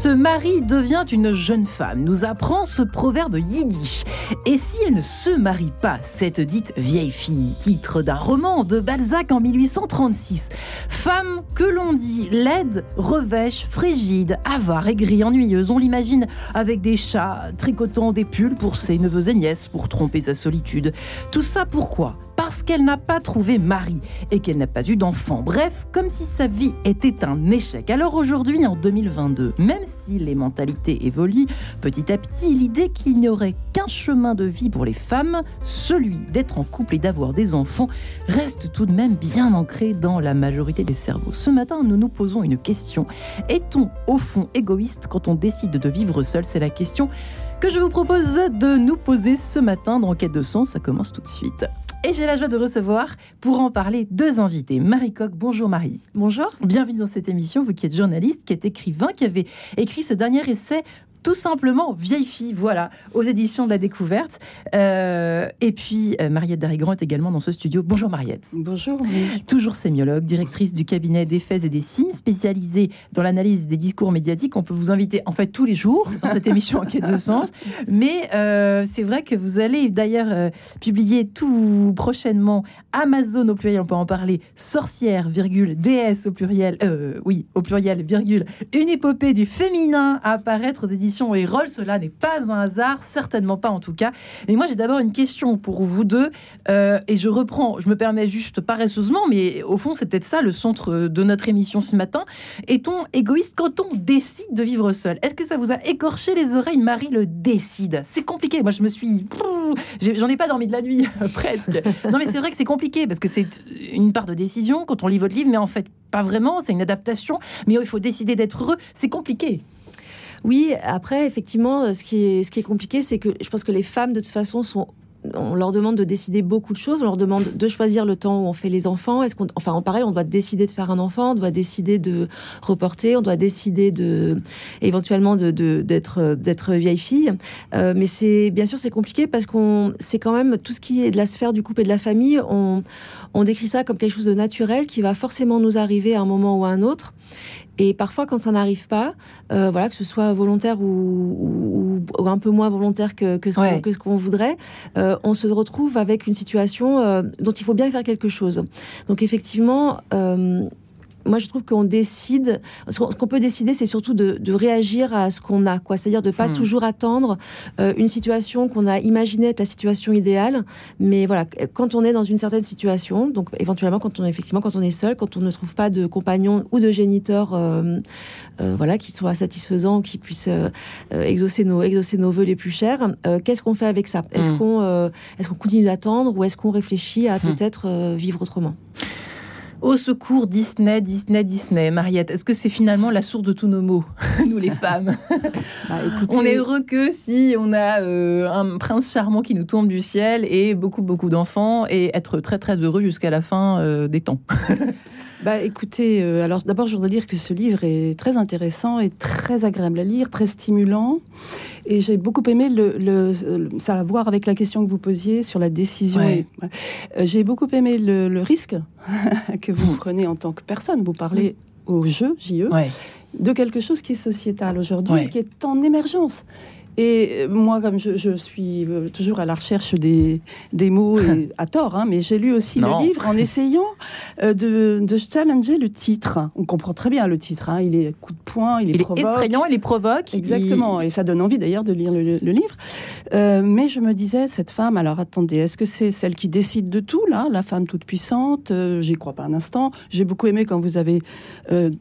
Se marie devient une jeune femme, nous apprend ce proverbe yiddish. Et si elle ne se marie pas, cette dite vieille fille, titre d'un roman de Balzac en 1836. Femme que l'on dit laide, revêche, frigide, avare, aigrie, ennuyeuse, on l'imagine avec des chats, tricotant des pulls pour ses neveux et nièces pour tromper sa solitude. Tout ça pourquoi? Parce qu'elle n'a pas trouvé mari et qu'elle n'a pas eu d'enfant. Bref, comme si sa vie était un échec. Alors aujourd'hui, en 2022, même si les mentalités évoluent petit à petit, l'idée qu'il n'y aurait qu'un chemin de vie pour les femmes, celui d'être en couple et d'avoir des enfants, reste tout de même bien ancré dans la majorité des cerveaux. Ce matin, nous nous posons une question. Est-on au fond égoïste quand on décide de vivre seul? C'est la question que je vous propose de nous poser ce matin dans Quête de son. Ça commence tout de suite. Et j'ai la joie de recevoir, pour en parler, deux invités. Marie Coq, bonjour Marie. Bonjour. Bienvenue dans cette émission, vous qui êtes journaliste, qui êtes écrivain, qui avez écrit ce dernier essai tout simplement Vieille fille, voilà, aux éditions de la découverte. Euh, et puis euh, Mariette Darigrand est également dans ce studio. Bonjour Mariette. Bonjour. Toujours sémiologue, directrice du cabinet des faits et des signes, spécialisée dans l'analyse des discours médiatiques. On peut vous inviter en fait tous les jours dans cette émission en quête de sens. Mais euh, c'est vrai que vous allez d'ailleurs publier tout prochainement Amazon au pluriel, on peut en parler, sorcière, virgule, déesse au pluriel, oui, au pluriel, virgule, une épopée du féminin à apparaître aux éditions Roll. Cela n'est pas un hasard, certainement pas en tout cas. Et moi, j'ai d'abord une question pour vous deux. Euh, et je reprends, je me permets juste paresseusement, mais au fond, c'est peut-être ça le centre de notre émission ce matin. Est-on égoïste quand on décide de vivre seul? Est-ce que ça vous a écorché les oreilles? Marie le décide. C'est compliqué. Moi, je me suis. J'en ai pas dormi de la nuit, presque. Non, mais c'est vrai que c'est compliqué parce que c'est une part de décision quand on lit votre livre, mais en fait, pas vraiment. C'est une adaptation. Mais il faut décider d'être heureux. C'est compliqué. Oui, après, effectivement, ce qui est, ce qui est compliqué, c'est que je pense que les femmes, de toute façon, sont on leur demande de décider beaucoup de choses. On leur demande de choisir le temps où on fait les enfants. Est-ce qu'on, enfin, en pareil, on doit décider de faire un enfant, on doit décider de reporter, on doit décider de, éventuellement, d'être, d'être vieille fille. Euh, mais c'est, bien sûr, c'est compliqué parce qu'on, c'est quand même tout ce qui est de la sphère du couple et de la famille. On, on décrit ça comme quelque chose de naturel qui va forcément nous arriver à un moment ou à un autre. Et parfois, quand ça n'arrive pas, euh, voilà, que ce soit volontaire ou, un peu moins volontaire que, que ce qu'on voudrait, euh, on se retrouve avec une situation euh, dont il faut bien faire quelque chose. Donc effectivement, moi, je trouve qu'on décide. Ce qu'on peut décider, c'est surtout de, réagir à ce qu'on a, quoi. C'est-à-dire de pas hmm. toujours attendre euh, une situation qu'on a imaginée être la situation idéale. Mais voilà, quand on est dans une certaine situation, donc éventuellement quand on est effectivement quand on est seul, quand on ne trouve pas de compagnon ou de géniteur, euh, euh, voilà, qui soit satisfaisant, qui puisse exaucer nos exaucer nos vœux les plus chers, qu'est-ce qu'on fait avec ça? Est-ce hmm. qu'on est-ce qu'on continue d'attendre ou est-ce qu'on réfléchit à hmm. peut-être vivre autrement? Au secours, Disney, Disney, Disney. Mariette, est-ce que c'est finalement la source de tous nos maux, nous les femmes? Bah, On est heureux que si on a euh, un prince charmant qui nous tombe du ciel et beaucoup, beaucoup d'enfants et être très, très heureux jusqu'à la fin euh, des temps. Bah écoutez, euh, alors d'abord je voudrais dire que ce livre est très intéressant et très agréable à lire, très stimulant. Et j'ai beaucoup aimé le, ça a à voir avec la question que vous posiez sur la décision. Euh, j'ai beaucoup aimé le, risque que vous hmm. prenez en tant que personne. Vous parlez au jeu, JE, de quelque chose qui est sociétal aujourd'hui, qui est en émergence. Et moi, comme je, suis euh, toujours à la recherche des, des mots, à tort, hein, mais j'ai lu aussi le livre en essayant euh, de, de, challenger le titre. On comprend très bien le titre, hein, il est coup de poing, il est, il est effrayant, il est provoque. Exactement, et ça donne envie d'ailleurs de lire le, livre. Euh, mais je me disais, cette femme, alors attendez, est-ce que c'est celle qui décide de tout, là, la femme toute puissante? J'y crois pas un instant. J'ai beaucoup aimé quand vous avez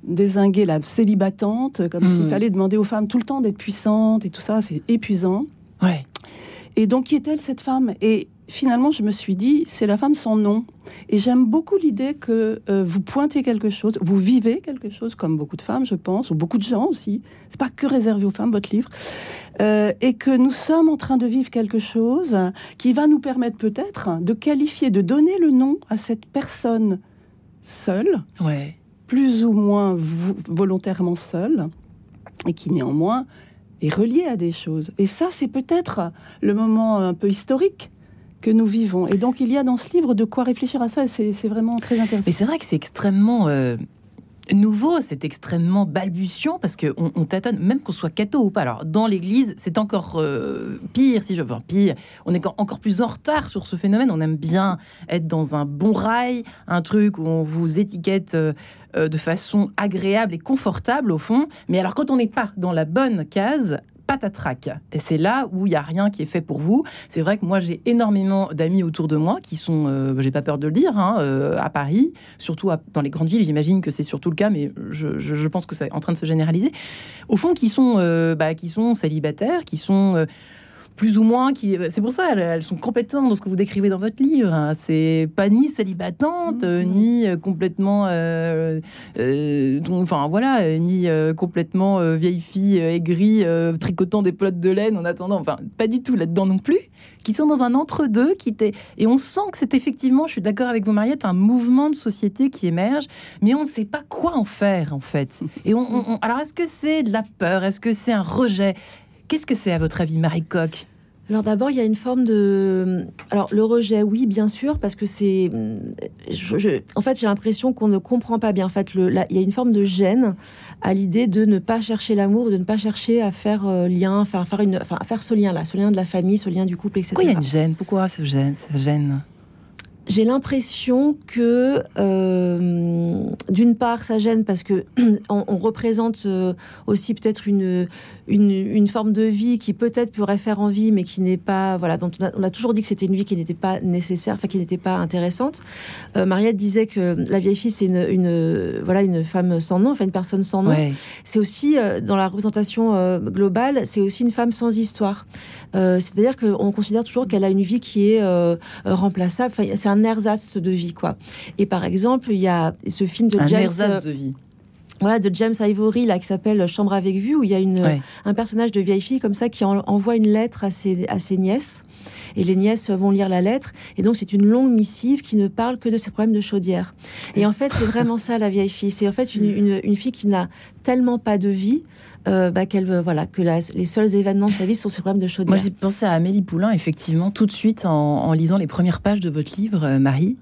désingué la célibatante, comme s'il hmm. fallait demander aux femmes tout le temps d'être puissantes et tout ça. C'est épuisant. Ouais. Et donc, qui est-elle, cette femme? Et finalement, je me suis dit, c'est la femme sans nom. Et j'aime beaucoup l'idée que euh, vous pointez quelque chose, vous vivez quelque chose, comme beaucoup de femmes, je pense, ou beaucoup de gens aussi. C'est pas que réservé aux femmes, votre livre. Euh, et que nous sommes en train de vivre quelque chose qui va nous permettre peut-être de qualifier, de donner le nom à cette personne seule, ouais. plus ou moins volontairement seule, et qui néanmoins est relié à des choses. Et ça, c'est peut-être le moment un peu historique que nous vivons. Et donc, il y a dans ce livre de quoi réfléchir à ça. C'est vraiment très intéressant. Mais c'est vrai que c'est extrêmement... Euh, nouveau, c'est extrêmement balbutiant parce qu'on on tâtonne, même qu'on soit catho ou pas. Alors, dans l'Église, c'est encore euh, pire, si je veux pire. On est encore plus en retard sur ce phénomène. On aime bien être dans un bon rail, un truc où on vous étiquette euh, euh, de façon agréable et confortable, au fond. Mais alors, quand on n'est pas dans la bonne case, patatrac. Et c'est là où il n'y a rien qui est fait pour vous. C'est vrai que moi, j'ai énormément d'amis autour de moi qui sont, euh, j'ai pas peur de le dire, hein, euh, à Paris, surtout dans les grandes villes. J'imagine que c'est surtout le cas, mais je, pense que c'est en train de se généraliser. Au fond, qui sont, euh, bah, qui sont célibataires, qui sont plus ou moins qui. C'est pour ça, elles, sont compétentes dans ce que vous décrivez dans votre livre. Hein. C'est pas ni célibatante, mm-hmm. ni euh, complètement. Euh, euh, enfin voilà, ni complètement vieille fille aigrie, tricotant des pelotes de laine en attendant. Enfin, pas du tout là-dedans non plus. Qui sont dans un entre-deux. qui Et on sent que c'est effectivement, je suis d'accord avec vous, Mariette, un mouvement de société qui émerge, mais on ne sait pas quoi en faire en fait. Et on, alors est-ce que c'est de la peur? Est-ce que c'est un rejet? Qu'est-ce que c'est à votre avis, Marie Coq? Alors d'abord, il y a une forme de... Alors le rejet, oui, bien sûr, parce que c'est... En fait, j'ai l'impression qu'on ne comprend pas bien. En fait, le... il y a une forme de gêne à l'idée de ne pas chercher l'amour, de ne pas chercher à faire euh, lien, faire, faire, une... enfin, faire ce lien-là, ce lien de la famille, ce lien du couple, etc. Pourquoi il y a une gêne? Pourquoi ce gêne, cette gêne? J'ai l'impression que, euh, d'une part, ça gêne parce que on, représente euh, aussi peut-être une, une, forme de vie qui peut-être pourrait faire envie, mais qui n'est pas, voilà, dont on a, toujours dit que c'était une vie qui n'était pas nécessaire, enfin qui n'était pas intéressante. Euh, Mariette disait que la vieille fille c'est une, voilà, une femme sans nom, enfin une personne sans nom. C'est aussi dans la représentation globale, c'est aussi une femme sans histoire. C'est-à-dire qu'on considère toujours qu'elle a une vie qui est remplaçable. Enfin, c'est un ersatz de vie, quoi. Et par exemple, il y a ce film de un James. Ersatz de vie. Voilà, de James Ivory, là, qui s'appelle Chambre avec vue, où il y a une, un personnage de vieille fille comme ça qui envoie une lettre à ses, à ses nièces. Et les nièces vont lire la lettre. Et donc, c'est une longue missive qui ne parle que de ses problèmes de chaudière. Et en fait, c'est vraiment ça, la vieille fille. C'est en fait une, une, une fille qui n'a tellement pas de vie euh, bah, qu'elle voilà que les seuls événements de sa vie sont ses problèmes de chaudière. Moi, j'ai pensé à Amélie Poulain, effectivement, tout de suite en, lisant les premières pages de votre livre, euh, Marie.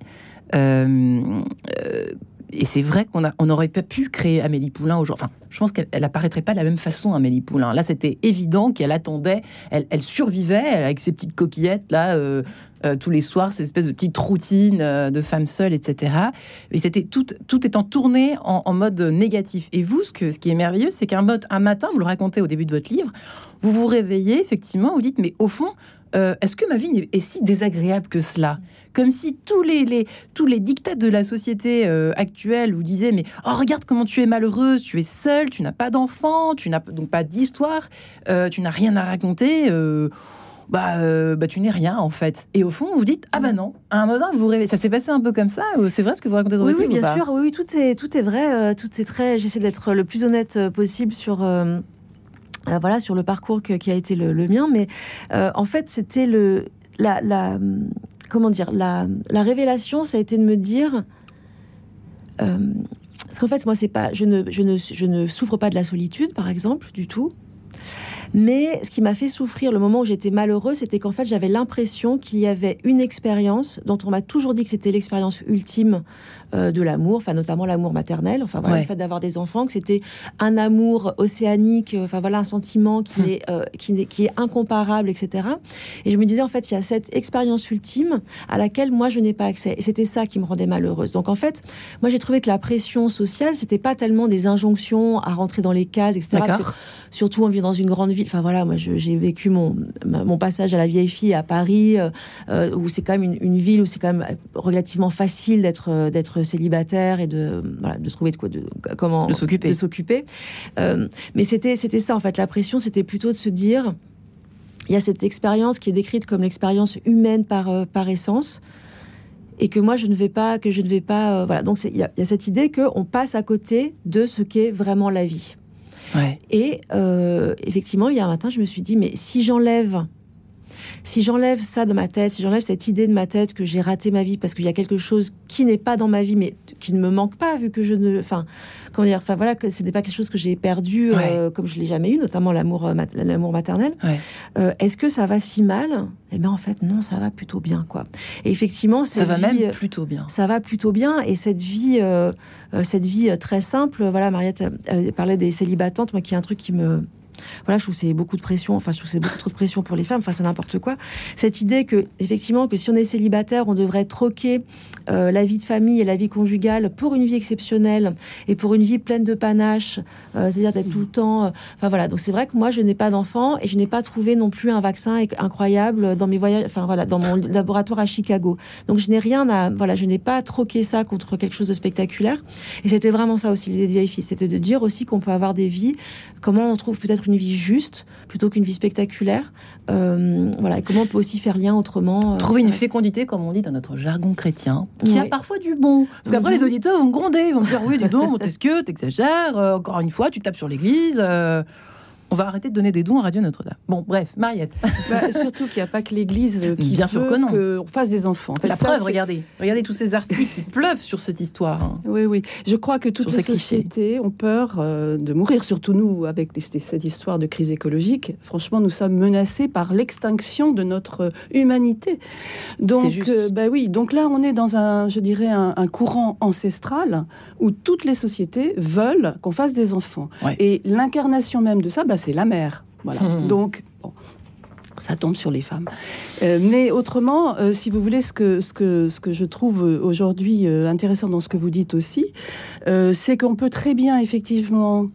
Euh, et c'est vrai qu'on on aurait pas pu créer Amélie Poulain aujourd'hui. Enfin, je pense qu'elle apparaîtrait pas de la même façon, Amélie Poulain. Là, c'était évident qu'elle attendait, elle, elle, survivait avec ses petites coquillettes là. tous les soirs, ces espèces de petites routines de femmes seules, etc. Et c'était tout, tout étant tourné en, en, mode négatif. Et vous, ce, que, ce qui est merveilleux, c'est qu'un un matin, vous le racontez au début de votre livre, vous vous réveillez, effectivement, vous dites, mais au fond, euh, est-ce que ma vie est si désagréable que cela? Comme si tous les, les, tous les dictats de la société euh, actuelle vous disaient Mais oh, regarde comment tu es malheureuse, tu es seule, tu n'as pas d'enfant, tu n'as donc pas d'histoire, euh, tu n'as rien à raconter. Bah, bah, tu n'es rien en fait. Et au fond, vous dites ah bah non. À un moment, vous rêvez. Ça s'est passé un peu comme ça. C'est vrai ce que vous racontez dans oui, votre oui, bien sûr. Oui, tout est tout est vrai. tout est très. J'essaie d'être le plus honnête possible sur euh, voilà, sur le parcours qui a été le, mien. Mais euh, en fait, c'était le, la, comment dire, la, révélation, ça a été de me dire, euh, parce qu'en fait, moi, c'est pas, je ne, je ne, je ne souffre pas de la solitude, par exemple, du tout. Mais ce qui m'a fait souffrir le moment où j'étais malheureuse, c'était qu'en fait, j'avais l'impression qu'il y avait une expérience dont on m'a toujours dit que c'était l'expérience ultime euh, de l'amour, enfin notamment l'amour maternel, enfin voilà, le fait d'avoir des enfants, que c'était un amour océanique, euh, enfin voilà, un sentiment qui, hum. est, euh, qui, est, qui est incomparable, etc. Et je me disais, en fait, il y a cette expérience ultime à laquelle moi, je n'ai pas accès. Et c'était ça qui me rendait malheureuse. Donc en fait, moi, j'ai trouvé que la pression sociale, c'était pas tellement des injonctions à rentrer dans les cases, etc. surtout, on vit dans une grande ville. Enfin voilà, moi, j'ai vécu mon, mon passage à la vieille fille à Paris, où c'est quand même une, une ville où c'est quand même relativement facile d'être d'être célibataire et de, voilà, de se trouver de quoi, de, comment de s'occuper. De s'occuper. Euh, mais c'était, c'était ça en fait. La pression, c'était plutôt de se dire, il y a cette expérience qui est décrite comme l'expérience humaine par, euh, par essence et que moi je ne vais pas que je ne vais pas euh, voilà donc il y, a cette idée que on passe à côté de ce qu'est vraiment la vie ouais. et effectivement il y a un matin je me suis dit mais si j'enlève si j'enlève ça de ma tête, si j'enlève cette idée de ma tête que j'ai raté ma vie parce qu'il y a quelque chose qui n'est pas dans ma vie, mais qui ne me manque pas, vu que je ne, enfin, comment dire, enfin voilà, que ce n'est pas quelque chose que j'ai perdu euh, comme je l'ai jamais eu, notamment l'amour, euh, l'amour maternel. Euh, est-ce que ça va si mal? Eh bien, en fait, non, ça va plutôt bien, quoi. Et effectivement, ça va même plutôt bien. Ça va plutôt bien, et cette vie, cette vie très simple, voilà, Mariette parlait des célibatantes, moi, qui est un truc qui me voilà, je trouve que c'est beaucoup de pression. Enfin, je trouve c'est beaucoup trop de pression pour les femmes face à n'importe quoi. Cette idée que, effectivement, que si on est célibataire, on devrait troquer euh, la vie de famille et la vie conjugale pour une vie exceptionnelle et pour une vie pleine de panache, euh, c'est-à-dire d'être tout le temps. Euh, enfin voilà. Donc c'est vrai que moi, je n'ai pas d'enfant et je n'ai pas trouvé non plus un vaccin incroyable dans mes voyages. Enfin voilà, dans mon laboratoire à Chicago. Donc je n'ai rien à. Voilà, je n'ai pas troqué ça contre quelque chose de spectaculaire. Et c'était vraiment ça aussi l'idée de vieille fille, c'était de dire aussi qu'on peut avoir des vies. Comment on trouve peut-être une vie juste plutôt qu'une vie spectaculaire. Euh, voilà, et comment on peut aussi faire lien autrement. Euh, Trouver une fécondité, comme on dit dans notre jargon chrétien, qui a parfois du bon. Parce qu'après, les mhm. auditeurs vont me gronder, ils vont me dire Oui, dis donc, que t'exagères euh, Encore une fois, tu tapes sur l'église. On va arrêter de donner des dons à Radio Notre-Dame. Bon, bref, Mariette. Bah, surtout qu'il n'y a pas que l'Église qui Bien veut qu'on fasse des enfants. La preuve, regardez. Regardez tous ces articles qui pleuvent sur cette histoire. Hein. Oui, oui. Je crois que toutes les sociétés ont peur euh, de mourir, surtout nous, avec cette histoire de crise écologique. Franchement, nous sommes menacés par l'extinction de notre humanité. Donc, euh, bah oui. Donc là, on est dans un, je dirais, un, courant ancestral où toutes les sociétés veulent qu'on fasse des enfants. Et l'incarnation même de ça, bah, c'est la mère. Voilà. Mmh. Donc, ça tombe sur les femmes. Euh, mais autrement, euh, si vous voulez, ce que, ce que, ce que je trouve aujourd'hui euh, intéressant dans ce que vous dites aussi, c'est qu'on peut très bien, effectivement,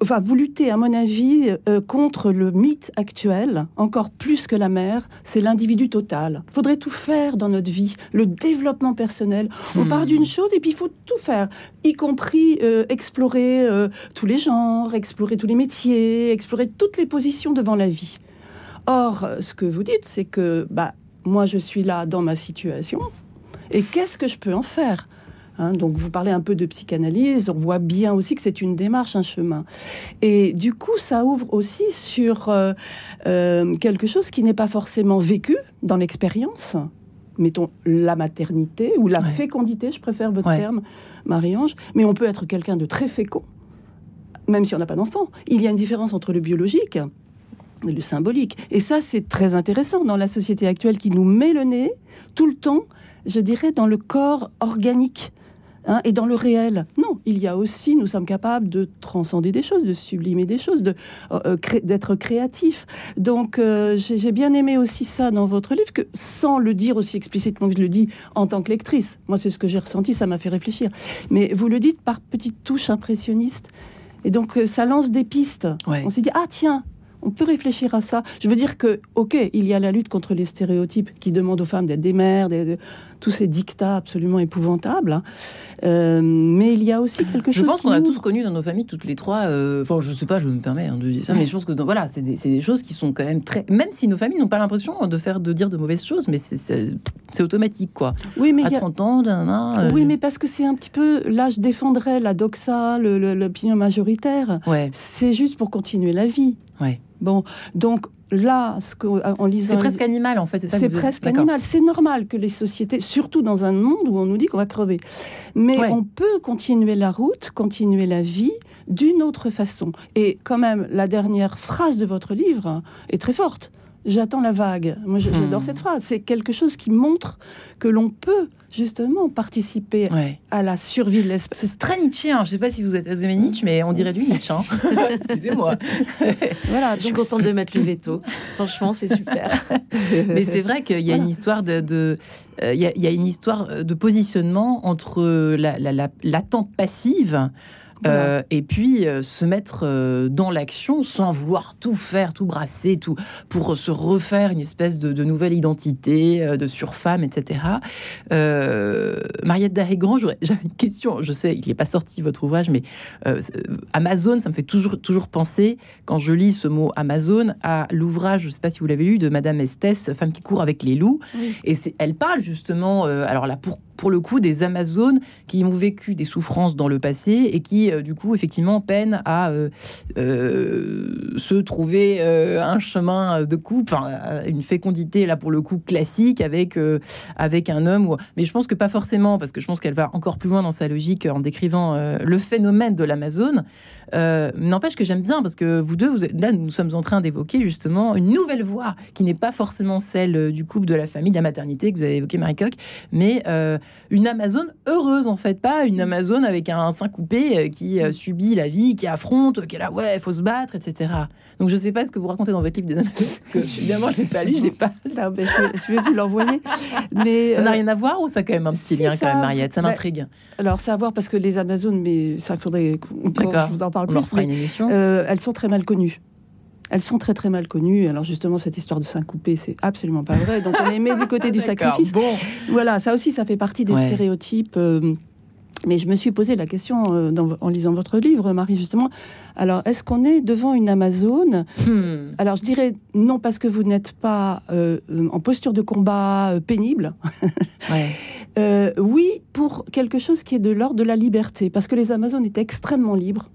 enfin, vous luttez, à mon avis, contre le mythe actuel, encore plus que la mère, c'est l'individu total. Il faudrait tout faire dans notre vie, le développement personnel. On hmm. part d'une chose et puis il faut tout faire, y compris explorer tous les genres, explorer tous les métiers, explorer toutes les positions devant la vie. Or, ce que vous dites, c'est que bah, moi, je suis là dans ma situation, et qu'est-ce que je peux en faire hein? Donc vous parlez un peu de psychanalyse, on voit bien aussi que c'est une démarche, un chemin. Et du coup, ça ouvre aussi sur euh, euh, quelque chose qui n'est pas forcément vécu dans l'expérience. Mettons la maternité ou la fécondité, je préfère votre terme, Marie-Ange. Mais on peut être quelqu'un de très fécond, même si on n'a pas d'enfant. Il y a une différence entre le biologique le symbolique. Et ça, c'est très intéressant dans la société actuelle qui nous met le nez tout le temps, je dirais, dans le corps organique. Hein, et dans le réel. Non, il y a aussi, nous sommes capables de transcender des choses, de sublimer des choses, de, euh, euh, d'être créatifs. Donc, euh, j'ai, bien aimé aussi ça dans votre livre, que sans le dire aussi explicitement que je le dis en tant que lectrice, moi c'est ce que j'ai ressenti, ça m'a fait réfléchir. Mais vous le dites par petites touches impressionnistes. Et donc, ça lance des pistes. On s'est dit, ah tiens, on peut réfléchir à ça. Je veux dire que, ok, il y a la lutte contre les stéréotypes qui demandent aux femmes d'être des mères, tous ces dictats absolument épouvantables. Hein. Euh, mais il y a aussi quelque chose. Je pense qu'on a tous connu dans nos familles, toutes les trois. Euh, enfin, je sais pas, je me permets hein, de dire ça, mais je pense que voilà, c'est des, choses qui sont quand même très. Même si nos familles n'ont pas l'impression de faire, de dire de mauvaises choses, mais c'est automatique, quoi. Oui, mais à 30 ans, euh, oui, mais parce que c'est un petit peu. Là, je défendrais la doxa, l'opinion majoritaire. Ouais. C'est juste pour continuer la vie. Ouais. Bon, donc là, ce que, en lisant... C'est presque animal, en fait, c'est ça C'est presque animal. C'est normal que les sociétés, surtout dans un monde où on nous dit qu'on va crever, mais on peut continuer la route, continuer la vie d'une autre façon. Et quand même, la dernière phrase de votre livre est très forte. J'attends la vague. Moi, j'adore hmm. cette phrase. C'est quelque chose qui montre que l'on peut justement participer à la survie de l'espèce. C'est très Nietzsche. Je ne sais pas si vous êtes vous aimez Nietzsche, mais on dirait du Nietzsche. Hein. Excusez-moi. voilà, je suis contente de mettre le veto. Franchement, c'est super. mais c'est vrai qu'il y a une histoire de, euh, il, y a, une histoire de positionnement entre l'attente la, passive euh, et puis euh, se mettre euh, dans l'action sans vouloir tout faire, tout brasser, tout pour se refaire une espèce de, nouvelle identité de surfemme, etc. Mariette Darrigrand, j'avais une question. Je sais, il n'est pas sorti votre ouvrage, mais Amazon, ça me fait toujours toujours penser quand je lis ce mot Amazon à l'ouvrage, je ne sais pas si vous l'avez lu, de Madame Esthès, femme qui court avec les loups. Et elle parle justement, alors là pour pour le coup des Amazones qui ont vécu des souffrances dans le passé et qui, euh, du coup, effectivement, peinent à euh, euh, se trouver un chemin de couple, une fécondité, là, pour le coup, classique avec, avec un homme. Mais je pense que pas forcément, parce que je pense qu'elle va encore plus loin dans sa logique en décrivant le phénomène de l'Amazone. N'empêche que j'aime bien, parce que vous deux, vous là, nous sommes en train d'évoquer justement une nouvelle voie qui n'est pas forcément celle du couple, de la famille, de la maternité que vous avez évoqué, Marie Coq, mais une Amazone heureuse en fait, pas une Amazone avec un sein coupé euh, qui euh, subit la vie, qui affronte, qui est là, ouais, il faut se battre, etc. Donc je sais pas ce que vous racontez dans votre livre des Amazones, parce que évidemment je l'ai pas lu, je l'ai pas. je, vais, vous l'envoyer. Mais ça n'a euh, rien à voir ou ça a quand même un petit lien quand même, Mariette, ça m'intrigue. alors c'est à voir parce que les Amazones, mais ça faudrait que je vous en parle plus. une émission. elles sont très mal connues. Elles sont très très mal connues. Alors justement, cette histoire de sein coupé, c'est absolument pas vrai. Donc on les met du côté du sacrifice. Bon. Voilà, ça aussi, ça fait partie des stéréotypes. Euh, mais je me suis posé la question euh, en lisant votre livre, Marie, justement. Alors, est-ce qu'on est devant une Amazone? Hmm. Alors, je dirais non parce que vous n'êtes pas euh, en posture de combat pénible. oui, pour quelque chose qui est de l'ordre de la liberté, parce que les Amazones étaient extrêmement libres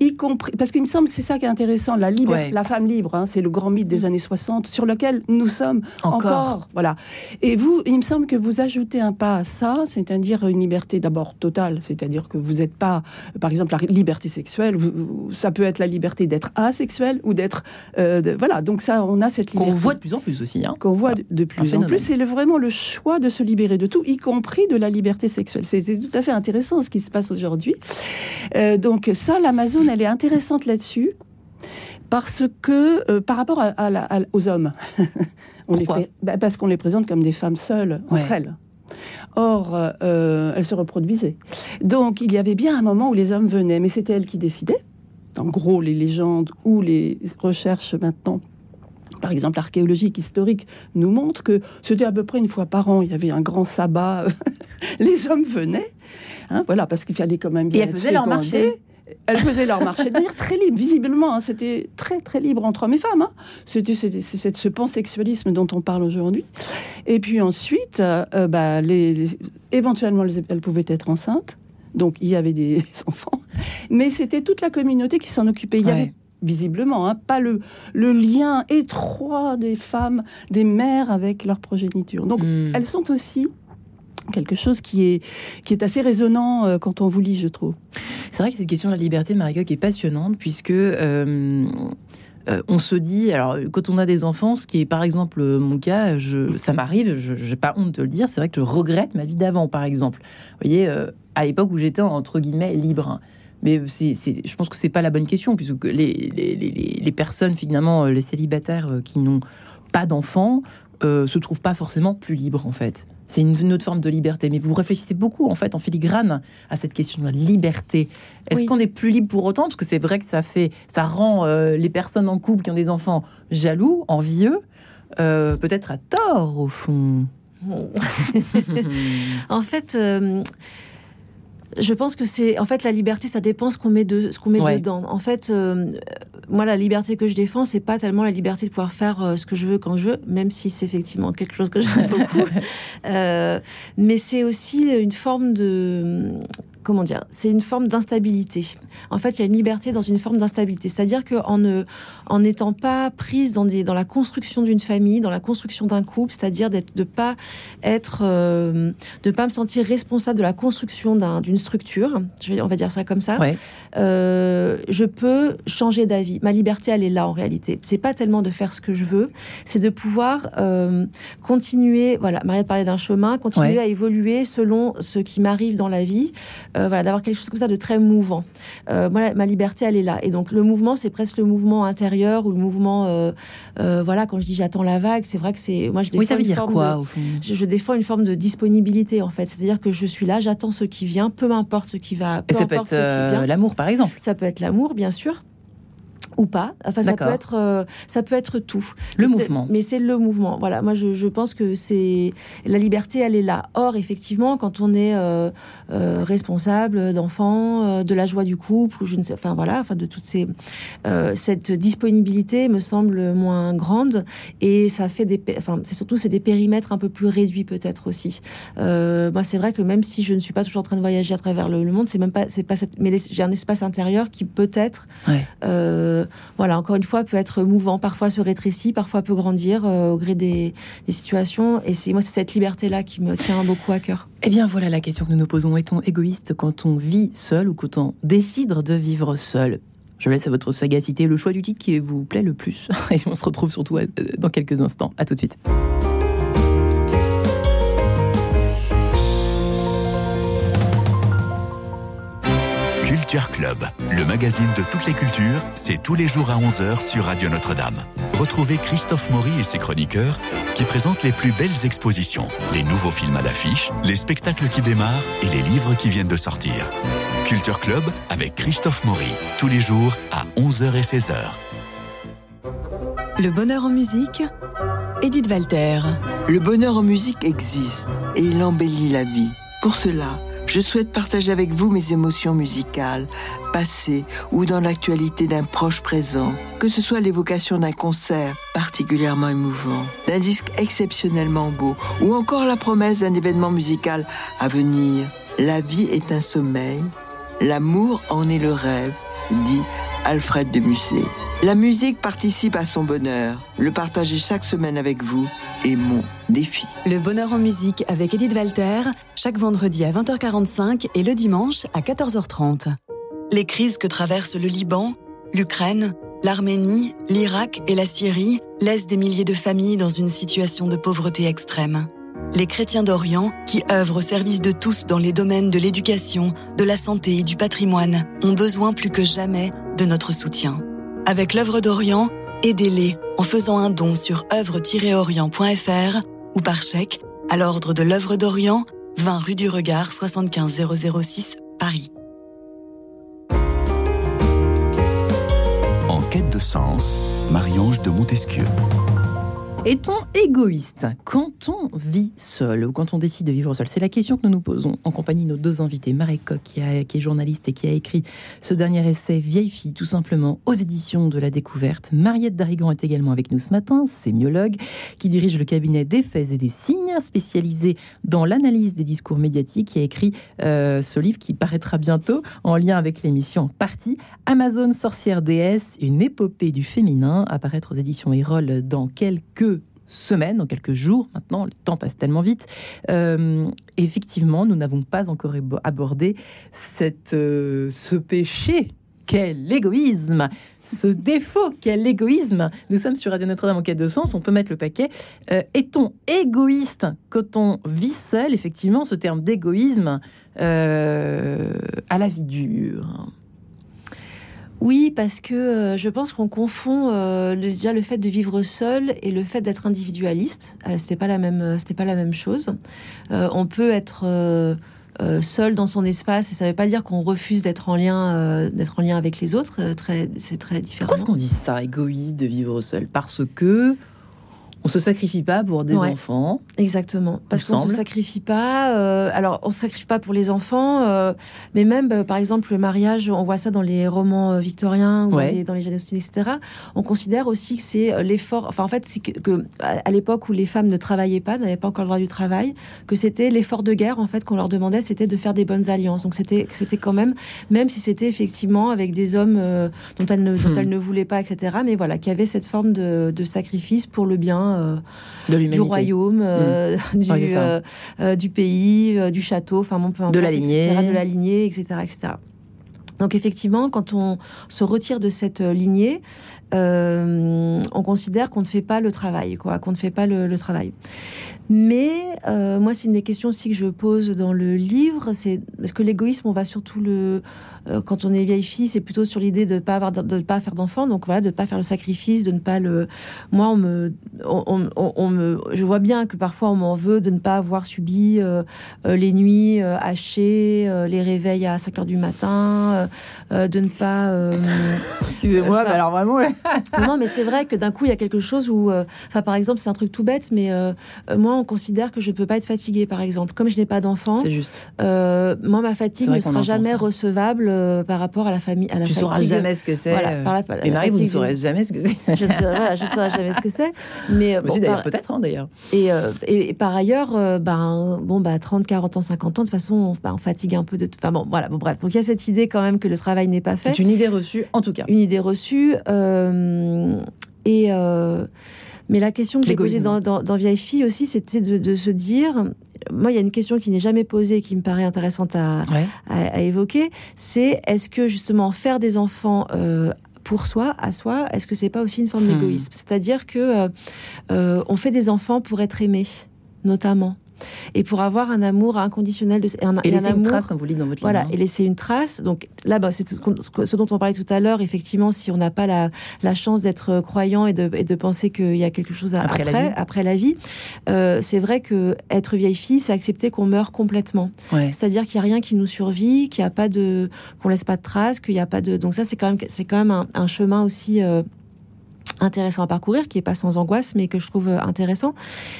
y compris parce qu'il me semble que c'est ça qui est intéressant, la libre, la femme libre, hein, c'est le grand mythe des mm. années 60 sur lequel nous sommes encore. voilà. Et vous, il me semble que vous ajoutez un pas à ça, c'est-à-dire une liberté d'abord totale, c'est-à-dire que vous n'êtes pas, par exemple, la liberté sexuelle, ça peut être la liberté d'être asexuel ou d'être, euh, voilà. Donc ça, on a cette liberté. Qu'on voit de plus en plus aussi. Hein, Qu'on voit de, plus en plus. C'est vraiment le choix de se libérer de tout, y compris de la liberté sexuelle. C'est tout à fait intéressant ce qui se passe aujourd'hui. Euh, donc ça, la zone, elle est intéressante là-dessus parce que euh, par rapport à, aux hommes, on les, bah, parce qu'on les présente comme des femmes seules entre elles. Or, euh, elles se reproduisaient. Donc, il y avait bien un moment où les hommes venaient, mais c'était elles qui décidaient. En gros, les légendes ou les recherches maintenant par exemple archéologiques, historiques, nous montrent que c'était à peu près une fois par an. Il y avait un grand sabbat. les hommes venaient, hein, voilà, parce qu'il fallait quand même bien. Et elles faisaient leur marché elles faisaient leur marché de manière très libre, visiblement. Hein. c'était très, très libre entre hommes et femmes. Hein. C'était ce pansexualisme dont on parle aujourd'hui. Et puis ensuite, euh, euh, bah, les, éventuellement, elles pouvaient être enceintes. Donc, il y avait des enfants. Mais c'était toute la communauté qui s'en occupait. Il y avait visiblement, hein, pas le, le lien étroit des femmes, des mères avec leur progéniture. Donc, hmm. elles sont aussi quelque chose qui est, qui est assez résonnant euh, quand on vous lit, je trouve. C'est vrai que cette question de la liberté, Marie est passionnante, puisque euh, euh, on se dit, alors quand on a des enfants, ce qui est par exemple mon cas, ça m'arrive, je n'ai pas honte de le dire, c'est vrai que je regrette ma vie d'avant, par exemple. Vous voyez, à l'époque où j'étais entre guillemets libre. Mais je pense que c'est pas la bonne question, puisque les, les, les, les personnes, finalement, les célibataires qui n'ont pas d'enfants, se trouvent pas forcément plus libres, en fait c'est une, autre forme de liberté. Mais vous réfléchissez beaucoup, en fait, en filigrane à cette question de la liberté. Est-ce qu'on est plus libre pour autant? Parce que c'est vrai que ça fait, ça rend euh, les personnes en couple qui ont des enfants jaloux, envieux, euh, peut-être à tort, au fond. en fait. Euh, je pense que c'est en fait la liberté, ça dépend ce qu'on met de ce qu'on met dedans. En fait, moi, la liberté que je défends, c'est pas tellement la liberté de pouvoir faire euh, ce que je veux quand je veux, même si c'est effectivement quelque chose que j'aime beaucoup. euh, mais c'est aussi une forme de comment dire, c'est une forme d'instabilité. En fait, il y a une liberté dans une forme d'instabilité. C'est-à-dire qu'en ne, en n'étant pas prise dans, des, dans la construction d'une famille, dans la construction d'un couple, c'est-à-dire d'être, de pas être, euh, de pas me sentir responsable de la construction d'une structure, je vais, on va dire ça comme ça, euh, je peux changer d'avis. Ma liberté, elle est là en réalité. C'est pas tellement de faire ce que je veux, c'est de pouvoir euh, continuer. Voilà, Maria parlait d'un chemin, continuer à évoluer selon ce qui m'arrive dans la vie. Euh, voilà, d'avoir quelque chose comme ça de très mouvant. Euh, moi, ma liberté, elle est là. Et donc, le mouvement, c'est presque le mouvement intérieur ou le mouvement, euh, voilà, quand je dis j'attends la vague, c'est vrai que c'est, moi, je défends oui, ça veut dire quoi, au fond? je, défends une forme de disponibilité, en fait. C'est-à-dire que je suis là, j'attends ce qui vient, peu importe ce qui va, peu Et ça peut être l'amour, par exemple. Ça peut être l'amour, bien sûr. Ou pas. Enfin, ça peut être, euh, ça peut être tout. Le mouvement. Mais c'est le mouvement. Voilà. Moi, je, pense que c'est la liberté, elle est là. Or, effectivement, quand on est euh, euh, responsable d'enfants, de la joie du couple, ou je ne sais, enfin voilà, enfin de toutes ces, cette disponibilité me semble moins grande et ça fait des, enfin c'est surtout c'est des périmètres un peu plus réduits peut-être aussi. moi, c'est vrai que même si je ne suis pas toujours en train de voyager à travers le, monde, c'est même pas, c'est pas cette, mais j'ai un espace intérieur qui peut-être voilà, encore une fois, peut être mouvant, parfois se rétrécit, parfois peut grandir euh, au gré des, situations. Et c'est moi, c'est cette liberté-là qui me tient beaucoup à cœur. Eh bien, voilà la question que nous nous posons. Est-on égoïste quand on vit seul ou quand on décide de vivre seul? Je laisse à votre sagacité le choix du titre qui vous plaît le plus. Et on se retrouve surtout euh, dans quelques instants. À tout de suite. Culture Club, le magazine de toutes les cultures, c'est tous les jours à 11h sur Radio Notre-Dame. Retrouvez Christophe Maury et ses chroniqueurs qui présentent les plus belles expositions, les nouveaux films à l'affiche, les spectacles qui démarrent et les livres qui viennent de sortir. Culture Club avec Christophe Maury, tous les jours à 11h et 16h. Le bonheur en musique, Edith Walter. Le bonheur en musique existe et il embellit la vie. Pour cela, je souhaite partager avec vous mes émotions musicales, passées ou dans l'actualité d'un proche présent, que ce soit l'évocation d'un concert particulièrement émouvant, d'un disque exceptionnellement beau, ou encore la promesse d'un événement musical à venir. La vie est un sommeil, l'amour en est le rêve, dit Alfred de Musset. La musique participe à son bonheur. Le partager chaque semaine avec vous est mon défi. Le bonheur en musique avec Edith Walter, chaque vendredi à 20h45 et le dimanche à 14h30. Les crises que traversent le Liban, l'Ukraine, l'Arménie, l'Irak et la Syrie laissent des milliers de familles dans une situation de pauvreté extrême. Les chrétiens d'Orient, qui œuvrent au service de tous dans les domaines de l'éducation, de la santé et du patrimoine, ont besoin plus que jamais de notre soutien. Avec l'œuvre d'Orient, aidez-les en faisant un don sur œuvre-orient.fr ou par chèque à l'ordre de l'œuvre d'Orient, 20 rue du Regard 75006 Paris. En quête de sens, Marie-Ange de Montesquieu. Est-on égoïste quand on vit seul ou quand on décide de vivre seul? C'est la question que nous nous posons en compagnie de nos deux invités. Marie Coq, qui, est journaliste et qui a écrit ce dernier essai, Vieille fille, tout simplement, aux éditions de la découverte. Mariette Darigan est également avec nous ce matin, sémiologue, qui dirige le cabinet des faits et des signes, spécialisé dans l'analyse des discours médiatiques, qui a écrit euh, ce livre qui paraîtra bientôt en lien avec l'émission Partie, Amazon sorcière déesse, une épopée du féminin, apparaître aux éditions Erol dans quelques semaines, dans quelques jours maintenant, le temps passe tellement vite. Euh, effectivement, nous n'avons pas encore abordé euh, ce péché qu'est l'égoïsme, ce défaut qu'est l'égoïsme. Nous sommes sur Radio Notre-Dame en quête de sens, on peut mettre le paquet. Euh, est-on égoïste quand on vit Effectivement, ce terme d'égoïsme à la vie dure. Oui, parce que euh, je pense qu'on confond euh, déjà le fait de vivre seul et le fait d'être individualiste. Euh, c'était pas la même, c'était pas la même chose. on peut être seul dans son espace et ça ne veut pas dire qu'on refuse d'être en lien, d'être en lien avec les autres. très, c'est très différent. Pourquoi est-ce qu'on dit ça, égoïste de vivre seul? Parce que on se sacrifie pas pour des enfants. Exactement. Parce qu'on se sacrifie pas. Euh, alors, on se sacrifie pas pour les enfants, euh, mais même, euh, par exemple, le mariage, on voit ça dans les romans victoriens ou dans les, dans Jane Austen, etc. On considère aussi que c'est l'effort. Enfin, en fait, c'est que, à l'époque où les femmes ne travaillaient pas, n'avaient pas encore le droit du travail, que c'était l'effort de guerre en fait qu'on leur demandait, c'était de faire des bonnes alliances. Donc c'était, c'était quand même, même si c'était effectivement avec des hommes dont elles ne, dont hmm. elles ne voulaient pas, etc. Mais voilà, qu'il y avait cette forme de, de sacrifice pour le bien euh, du royaume, euh, mm. du, euh, du, pays, du château, enfin bon, de la lignée, de la lignée, etc., etc. Donc effectivement, quand on se retire de cette lignée, euh, on considère qu'on ne fait pas le travail, quoi, qu'on ne fait pas le, travail. Mais euh, moi, c'est une des questions aussi que je pose dans le livre, c'est parce que l'égoïsme, on va surtout le euh, quand on est vieille fille, c'est plutôt sur l'idée de ne pas avoir, de, pas faire d'enfants. Donc voilà, de ne pas faire le sacrifice, de ne pas le. Moi, on me, on, me, je vois bien que parfois on m'en veut de ne pas avoir subi euh, euh, les nuits hachées, les réveils à 5 heures du matin, de ne pas. Excusez-moi, mais alors vraiment. non, mais c'est vrai que d'un coup, il y a quelque chose où, enfin, par exemple, c'est un truc tout bête, mais moi, on considère que je ne peux pas être fatiguée, par exemple, comme je n'ai pas d'enfant. C'est juste. moi, ma fatigue ne sera jamais recevable euh, par rapport à la famille. À la tu ne sauras jamais ce que c'est. Voilà, et Marie, vous ne saurez jamais ce que c'est. je ne saurai jamais ce que c'est. Mais, bon, d'ailleurs, peut-être, hein, d'ailleurs. Et, euh, et, par ailleurs, euh, ben, bon, bah, 30, 40 ans, 50 ans, de toute façon, on, bah, on fatigue un peu de. Enfin bon, voilà, bon, bref. Donc il y a cette idée quand même que le travail n'est pas fait. C'est une idée reçue, en tout cas. Une idée reçue. et. Mais la question que j'ai posée dans, dans, Vieille Fille aussi, c'était de, de, se dire, moi, il y a une question qui n'est jamais posée et qui me paraît intéressante à, à, évoquer, c'est est-ce que justement faire des enfants euh, pour soi, à soi, est-ce que c'est pas aussi une forme hmm. d'égoïsme? C'est-à-dire que euh, euh, on fait des enfants pour être aimés, notamment et pour avoir un amour inconditionnel de un, et, laisser une trace comme vous dites dans votre livre. Voilà, et laisser une trace. Donc là, bah, c'est ce dont on parlait tout à l'heure. Effectivement, si on n'a pas la, la chance d'être croyant et de, et de penser qu'il y a quelque chose après, après, la vie, après la vie euh, c'est vrai que être vieille fille, c'est accepter qu'on meurt complètement. C'est-à-dire qu'il n'y a rien qui nous survit, qu'il n'y a pas de, qu'on laisse pas de traces, qu'il n'y a pas de. Donc ça, c'est quand même, c'est quand même un, chemin aussi. Euh, intéressant à parcourir, qui est pas sans angoisse, mais que je trouve intéressant.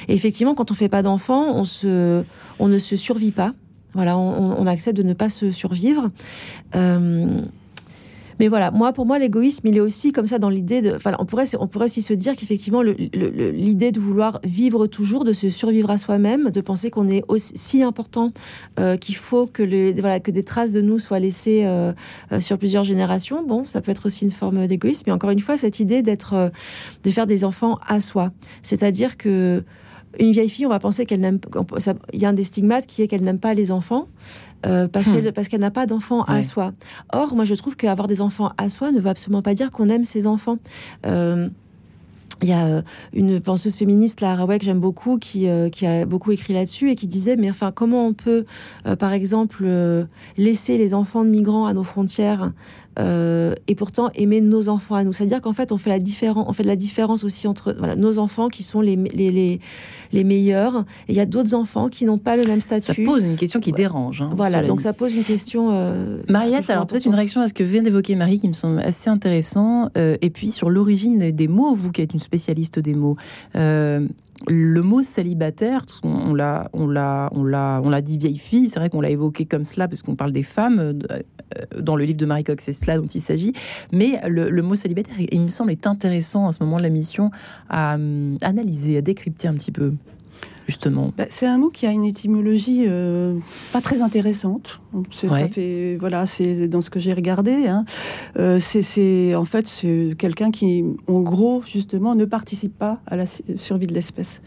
Et effectivement, quand on fait pas d'enfant, on se, on ne se survit pas. Voilà, on, accepte de ne pas se survivre. Euh, mais voilà, moi, pour moi, l'égoïsme, il est aussi comme ça dans l'idée de. Enfin, on pourrait, on pourrait aussi se dire qu'effectivement, l'idée de vouloir vivre toujours, de se survivre à soi-même, de penser qu'on est aussi si important euh, qu'il faut que des traces de nous soient laissées euh, euh, sur plusieurs générations. Bon, ça peut être aussi une forme d'égoïsme. Mais encore une fois, cette idée d'être, de faire des enfants à soi, c'est-à-dire que une vieille fille, on va penser qu'elle n'aime. Il y a un des stigmates qui est qu'elle n'aime pas les enfants. Euh, parce hmm. qu'elle parce qu'elle n'a pas d'enfants à soi. Or, moi, je trouve qu'avoir des enfants à soi ne veut absolument pas dire qu'on aime ses enfants. Euh, il y a euh, une penseuse féministe, Lara Weck, que j'aime beaucoup, qui, qui, a beaucoup écrit là-dessus et qui disait, mais enfin, comment on peut, par exemple, laisser les enfants de migrants à nos frontières euh, et pourtant aimer nos enfants à nous. C'est-à-dire qu'en fait, on fait, la différence, on fait de la différence aussi entre voilà, nos enfants qui sont les, les, les, les meilleurs, et il y a d'autres enfants qui n'ont pas le même statut. Ça pose une question qui dérange. Hein, voilà, donc ça pose une question. Euh, Mariette, alors peut-être une réaction à ce que vient d'évoquer Marie qui me semble assez intéressant, euh, et puis sur l'origine des mots, vous qui êtes une spécialiste des mots. Le mot célibataire, on l'a, on l'a, on dit vieille fille. C'est vrai qu'on l'a évoqué comme cela parce qu'on parle des femmes dans le livre de Marie Cox, c'est cela dont il s'agit. Mais le, mot célibataire, il me semble, est intéressant à ce moment de la mission à hum, analyser, à décrypter un petit peu. Justement. Bah, c'est un mot qui a une étymologie euh, pas très intéressante. Ça fait, voilà, c'est dans ce que j'ai regardé. Hein. Euh, c'est en fait c'est quelqu'un qui, en gros, justement, ne participe pas à la survie de l'espèce.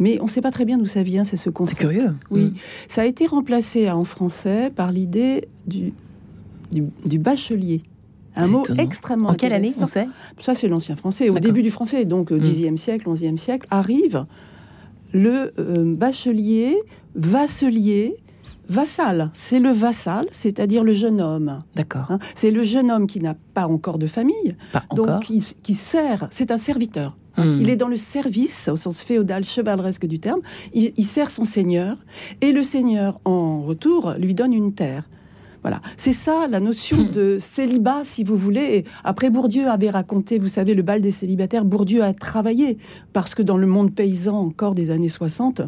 Mais on ne sait pas très bien d'où ça vient, c'est ce concept. C'est curieux. Oui. Mm. Ça a été remplacé en français par l'idée du du, bachelier. Un mot extrêmement. En quelle année on sait? Ça, c'est l'ancien français. Au début du français, donc au Xe hmm. siècle, XIe siècle, arrive le euh, bachelier, vasselier, vassal. C'est le vassal, c'est-à-dire le jeune homme. D'accord. Hein, c'est le jeune homme qui n'a pas encore de famille. donc qui, sert. C'est un serviteur. Hmm. Il est dans le service, au sens féodal, chevaleresque du terme. il, sert son seigneur. Et le seigneur, en retour, lui donne une terre. Voilà, c'est ça la notion hmm. de célibat, si vous voulez. après, Bourdieu avait raconté, vous savez, le bal des célibataires. Bourdieu a travaillé parce que dans le monde paysan encore des années 60,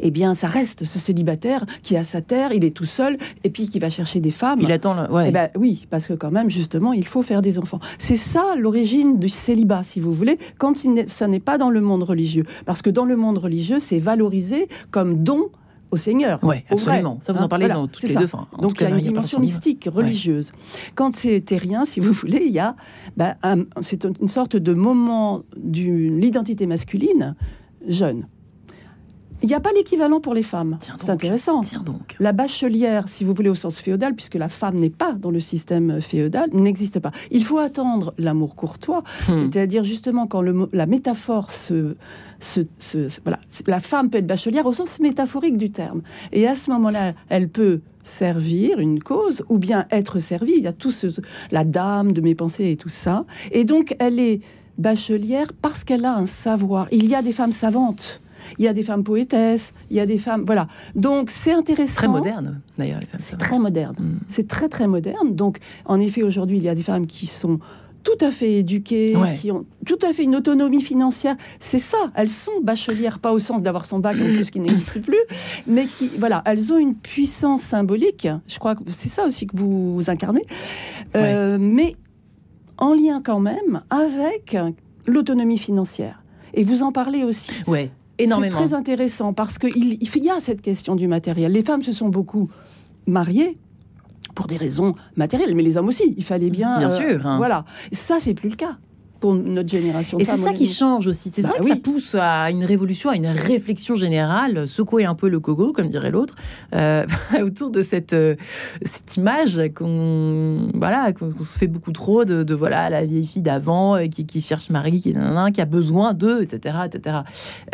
eh bien, ça reste ce célibataire qui a sa terre, il est tout seul, et puis qui va chercher des femmes. Il attend, le... ouais. Eh ben, oui, parce que quand même, justement, il faut faire des enfants. C'est ça l'origine du célibat, si vous voulez, quand ça n'est pas dans le monde religieux. Parce que dans le monde religieux, c'est valorisé comme don au Seigneur. Oui, absolument. Ça, vous en hein, parlez dans toutes les deux. fins. Donc, il y a une dimension mystique, religieuse. Quand c'est terrien, si vous voulez, il y a. Bah, c'est une sorte de moment de l'identité masculine jeune. Il n'y a pas l'équivalent pour les femmes. C'est intéressant. Tiens donc. La bachelière, si vous voulez, au sens féodal, puisque la femme n'est pas dans le système féodal, n'existe pas. Il faut attendre l'amour courtois, Hmm. c'est-à-dire justement quand le la métaphore se, se- se- se- voilà, la femme peut être bachelière au sens métaphorique du terme. Et à ce moment-là, elle peut servir une cause ou bien être servie. Il y a tout ce, la dame de mes pensées et tout ça. Et donc, elle est bachelière parce qu'elle a un savoir. Il y a des femmes savantes. Il y a des femmes poétesses, il y a des femmes... Voilà. Donc, c'est intéressant. Très moderne, d'ailleurs, les femmes. C'est très moderne. Mm. C'est très très moderne. Donc, en effet, aujourd'hui, il y a des femmes qui sont tout à fait éduquées, Ouais. qui ont tout à fait une autonomie financière. C'est ça. Elles sont bachelières, pas au sens d'avoir son bac en plus qui n'existe plus, mais qui, voilà, elles ont une puissance symbolique. Je crois que c'est ça aussi que vous incarnez, Euh, mais en lien quand même avec l'autonomie financière. Et vous en parlez aussi. Ouais, énormément. C'est très intéressant parce qu'il il y a cette question du matériel. Les femmes se sont beaucoup mariées pour des raisons matérielles, mais les hommes aussi. Il fallait bien. Bien sûr, hein. Voilà. Ça, c'est plus le cas pour notre génération. Et c'est ça qui change aussi. C'est Bah vrai que ça pousse à une révolution, à une réflexion générale, secouer un peu le cogo, comme dirait l'autre, euh, autour de cette, euh, cette image qu'on voilà, qu'on se fait beaucoup trop de, de, voilà la vieille fille d'avant euh, qui, qui cherche Marie, qui, qui a besoin d'eux, etc. etc.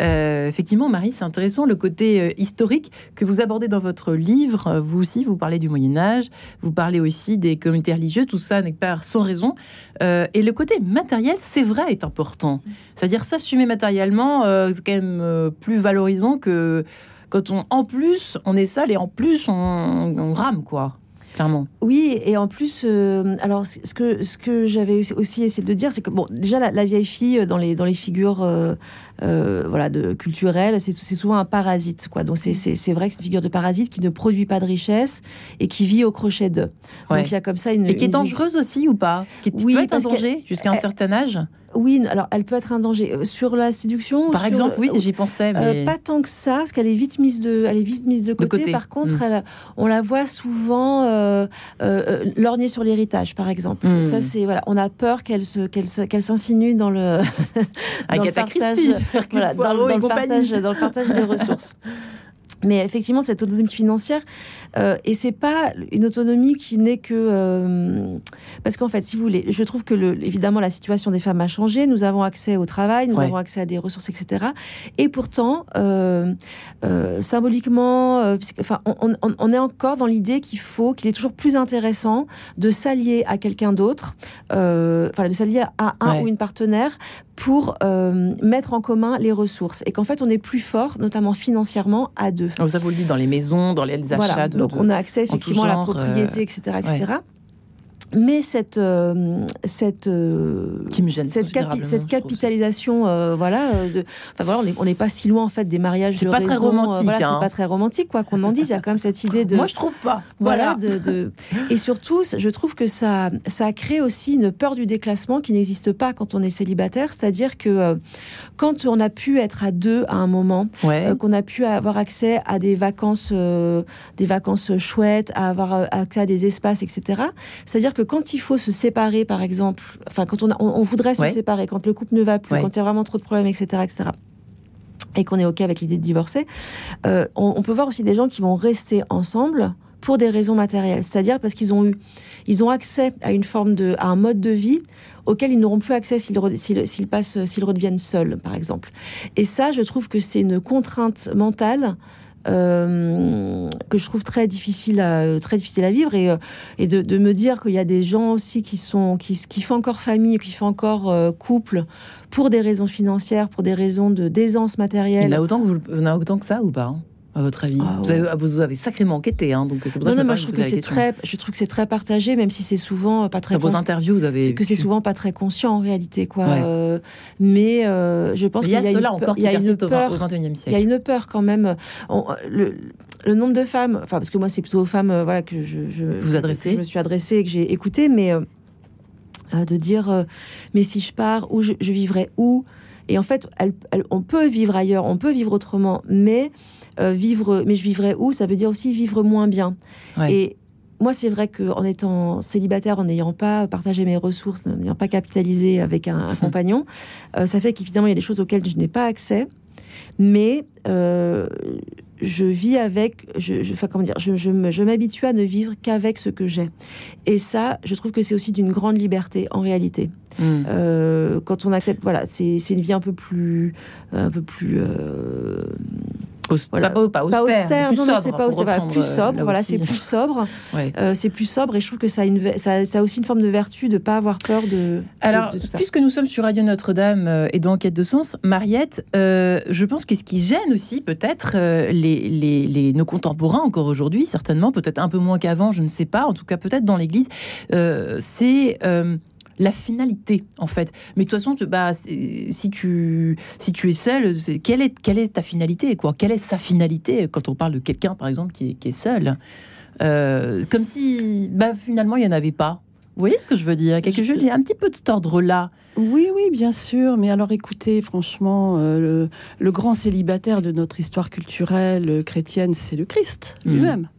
Euh, effectivement, Marie, c'est intéressant le côté historique que vous abordez dans votre livre. Vous aussi, vous parlez du Moyen Âge, vous parlez aussi des communautés religieuses, tout ça n'est pas sans raison. Euh, et le côté matériel, c'est vrai, est important. C'est-à-dire s'assumer matériellement, euh, c'est quand même euh, plus valorisant que quand on, en plus, on est sale et en plus, on, on rame, quoi. Clairement. Oui, et en plus, euh, alors ce que, ce que j'avais aussi- essayé de dire, c'est que bon, déjà la, la vieille fille euh, dans les, dans les figures euh, euh, voilà, de, culturelles, c'est souvent un parasite. Quoi. Donc c'est- vrai que c'est une figure de parasite qui ne produit pas de richesse et qui vit au crochet d'eux. Ouais. Donc il y a comme ça une. Et qui est dangereuse aussi ou pas? Qui Oui, peut être un danger jusqu'à un certain âge? Oui, alors elle peut être un danger. Euh, Sur la séduction. Par sur- exemple, oui, j'y pensais. Euh, Mais... pas tant que ça, parce qu'elle est vite mise de, elle est vite mise de côté. côté. Par contre, Mm. elle- on la voit souvent euh, euh, lorgner sur l'héritage, par exemple. Mm. Ça, c'est voilà, on a peur qu'elle se, qu'elle, qu'elle s'insinue dans le, dans le Agatha partage, voilà, dans, Poirot dans et le compagnie. partage, dans le partage des ressources. Mais effectivement, cette autonomie financière, euh, et c'est pas une autonomie qui n'est que euh, parce qu'en fait, si vous voulez, je trouve que le, évidemment la situation des femmes a changé. Nous avons accès au travail, nous Ouais. avons accès à des ressources, etc. Et pourtant, euh, euh, symboliquement, puisque- enfin, on, on- on est encore dans l'idée qu'il faut, qu'il est toujours plus intéressant de s'allier à quelqu'un d'autre, enfin de s'allier à un Ouais. ou une partenaire pour euh, mettre en commun les ressources, et qu'en fait, on est plus fort, notamment financièrement, à deux. Oh, ça vous le dit dans les maisons, dans les achats Voilà, de. donc de- on a accès effectivement à la propriété, etc., etc. Mais cette, euh, cette, euh, Qui me gêne cette, capi- capitalisation, euh, voilà, de, enfin voilà, on n'est pas si loin en fait des mariages de pas très raison, euh, romantique, voilà, hein. c'est pas très romantique quoi qu'on en dise. Il y a quand même cette idée de Moi, je trouve pas. voilà, Voilà. de, de- et surtout, je trouve que ça, ça a créé aussi une peur du déclassement qui n'existe pas quand on est célibataire. C'est-à-dire que euh, quand on a pu être à deux à un moment, Ouais. euh, qu'on a pu avoir accès à des vacances, euh, des vacances chouettes, à avoir accès à des espaces, etc. C'est-à-dire que quand il faut se séparer, par exemple, enfin quand on, a- on, on voudrait se Ouais. séparer, quand le couple ne va plus, Ouais. quand il y a vraiment trop de problèmes, etc., etc. Et qu'on est ok avec l'idée de divorcer, euh, on, on peut voir aussi des gens qui vont rester ensemble pour des raisons matérielles, c'est-à-dire parce qu'ils ont eu, ils ont accès à une forme de, à un mode de vie auquel ils n'auront plus accès s'ils passent, s'ils redeviennent seuls, par exemple. Et ça, je trouve que c'est une contrainte mentale euh, que je trouve très difficile à, très difficile à vivre et, euh, et de, me dire qu'il y a des gens aussi qui sont qui, qui font encore famille, qui font encore euh, couple pour des raisons financières, pour des raisons de d'aisance Il y en matérielle. a autant que, vous, en a autant que ça ou pas hein, à votre avis Ah, vous, avez, vous avez sacrément enquêté, hein, donc c'est pour ça Non, que je non, me moi je trouve que c'est très, je trouve que c'est très partagé, même si c'est souvent pas très Dans vos interviews, vous avez que c'est souvent pas très conscient en réalité, quoi. Ouais. Euh, mais euh, je pense Il qu'il y a cela encore il qui y a une persiste au, peur au 21e Il y a siècle. une peur quand même. On- le, le nombre de femmes, enfin parce que moi c'est plutôt aux femmes, euh, voilà que je, je Vous adressez je me suis adressée et que j'ai écouté, mais euh, euh, de dire, euh, mais si je pars, où je, je vivrai où? Et en fait, elle- elle- on peut vivre ailleurs, on peut vivre autrement, mais euh, vivre, mais je vivrai où? Ça veut dire aussi vivre moins bien. Ouais. Et moi, c'est vrai qu'en étant célibataire, en n'ayant pas partagé mes ressources, en n'ayant pas capitalisé avec un, un compagnon, euh, ça fait qu'évidemment, il y a des choses auxquelles je n'ai pas accès. Mais euh, je vis avec, je, je, enfin, comment dire, je, je je m'habitue à ne vivre qu'avec ce que j'ai. Et ça, je trouve que c'est aussi d'une grande liberté en réalité. Hmm. Euh, quand on accepte, voilà, c'est une vie un peu plus, un peu plus. euh, voilà. Pas, pas pas austère, austère, plus non, sobre, c'est pas austère, voilà, plus euh, sobre, là voilà, c'est plus sobre, Ouais. euh, c'est plus sobre, et je trouve que ça a, une, ça, ça a aussi une forme de vertu de pas avoir peur de, Alors, de, de tout ça. puisque nous sommes sur Radio Notre-Dame euh, et dans Quête de Sens, Mariette, euh, je pense que ce qui gêne aussi peut-être euh, les, les- les- nos contemporains encore aujourd'hui, certainement, peut-être un peu moins qu'avant, je ne sais pas, en tout cas peut-être dans l'Église, c'est la finalité en fait. Mais de toute façon, tu- bah, si, tu, si tu es seul, quelle est, quelle est ta finalité quoi? Quelle est sa finalité quand on parle de quelqu'un, par exemple, qui est, qui est seul? Euh, Comme si bah, finalement, il n'y en avait pas. Vous voyez ce que je veux dire? Quelque chose, il y a un petit peu de cet ordre-là. Oui, oui, bien sûr. Mais alors écoutez, franchement, euh, le, le grand célibataire de notre histoire culturelle euh, chrétienne, c'est le Christ Mhm. lui-même.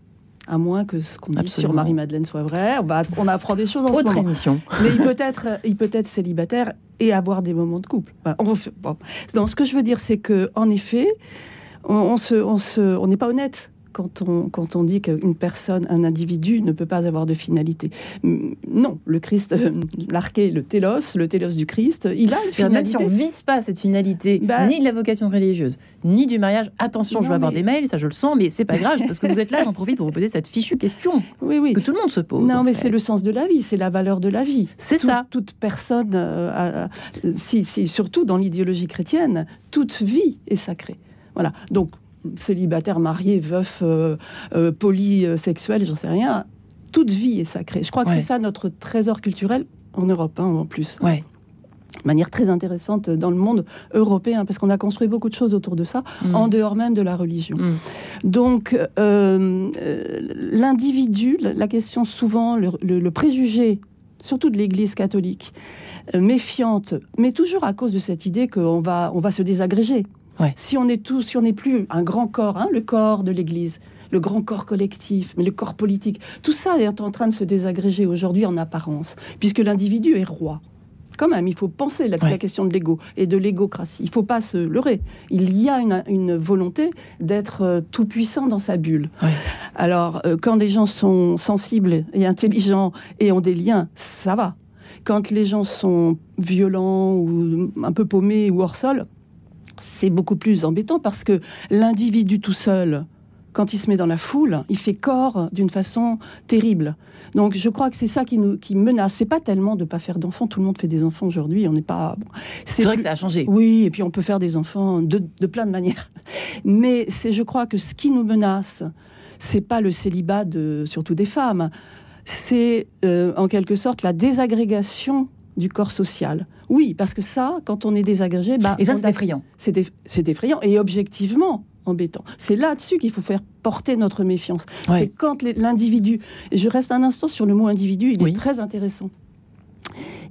À moins que ce qu'on dit sur Marie-Madeleine soit vrai, on, apprend des choses en ce Autre moment. émission. Mais il peut être, il peut être célibataire et avoir des moments de couple. Enfin, on fait- bon. Non, ce que je veux dire, c'est que en effet, on, on se, on se, on n'est pas honnête quand on, quand on dit qu'une personne, un individu, ne peut pas avoir de finalité. Mm, Non, le Christ, euh, l'arché, le télos, le télos du Christ, il a une Même si on finalité. vise pas cette finalité, Bah- ni de la vocation religieuse, ni du mariage, attention, je vais avoir des mails, ça je le sens, mais c'est pas grave, parce que vous êtes là, j'en profite pour vous poser cette fichue question Oui, oui. que tout le monde se pose. Non, mais c'est le sens de la vie, c'est la valeur de la vie. C'est Tout- ça. Toute personne, euh, si- surtout dans l'idéologie chrétienne, toute vie est sacrée. Voilà. Donc, célibataire, marié, veuf, euh, euh, polysexuel, j'en sais rien, toute vie est sacrée. Je crois que Ouais. c'est ça notre trésor culturel en Europe, hein, en plus. Ouais. De manière très intéressante dans le monde européen, parce qu'on a construit beaucoup de choses autour de ça, Mm. en dehors même de la religion. Mm. Donc, euh, l'individu, la question souvent, le, le- le préjugé, surtout de l'Église catholique, méfiante, mais toujours à cause de cette idée qu'on va, on va se désagréger. Ouais. Si on est tous, si on n'est plus un grand corps, hein, le corps de l'Église, le grand corps collectif, mais le corps politique, tout ça est en train de se désagréger aujourd'hui en apparence, puisque l'individu est roi. Quand même, il faut penser la, Ouais. la question de l'ego et de l'égocratie. Il ne faut pas se leurrer. Il y a une, une volonté d'être euh, tout puissant dans sa bulle. Ouais. Alors, euh, quand les gens sont sensibles et intelligents et ont des liens, ça va. Quand les gens sont violents ou un peu paumés ou hors sol, c'est beaucoup plus embêtant parce que l'individu tout seul, quand il se met dans la foule, il fait corps d'une façon terrible. Donc je crois que c'est ça qui nous qui menace. C'est pas tellement de pas faire d'enfants. Tout le monde fait des enfants aujourd'hui. On n'est pas. bon. C'est vrai plus- que ça a changé. oui, et puis on peut faire des enfants de, de plein de manières. Mais c'est, je crois que ce qui nous menace, c'est pas le célibat de, surtout des femmes, c'est euh, en quelque sorte la désagrégation du corps social. Oui, parce que ça, quand on est désagrégé, bah, Et ça, c'est effrayant. c'est eff- c'est effrayant et objectivement embêtant. C'est là-dessus qu'il faut faire porter notre méfiance. Ouais. C'est quand l'individu, je reste un instant sur le mot individu, il Oui. est très intéressant.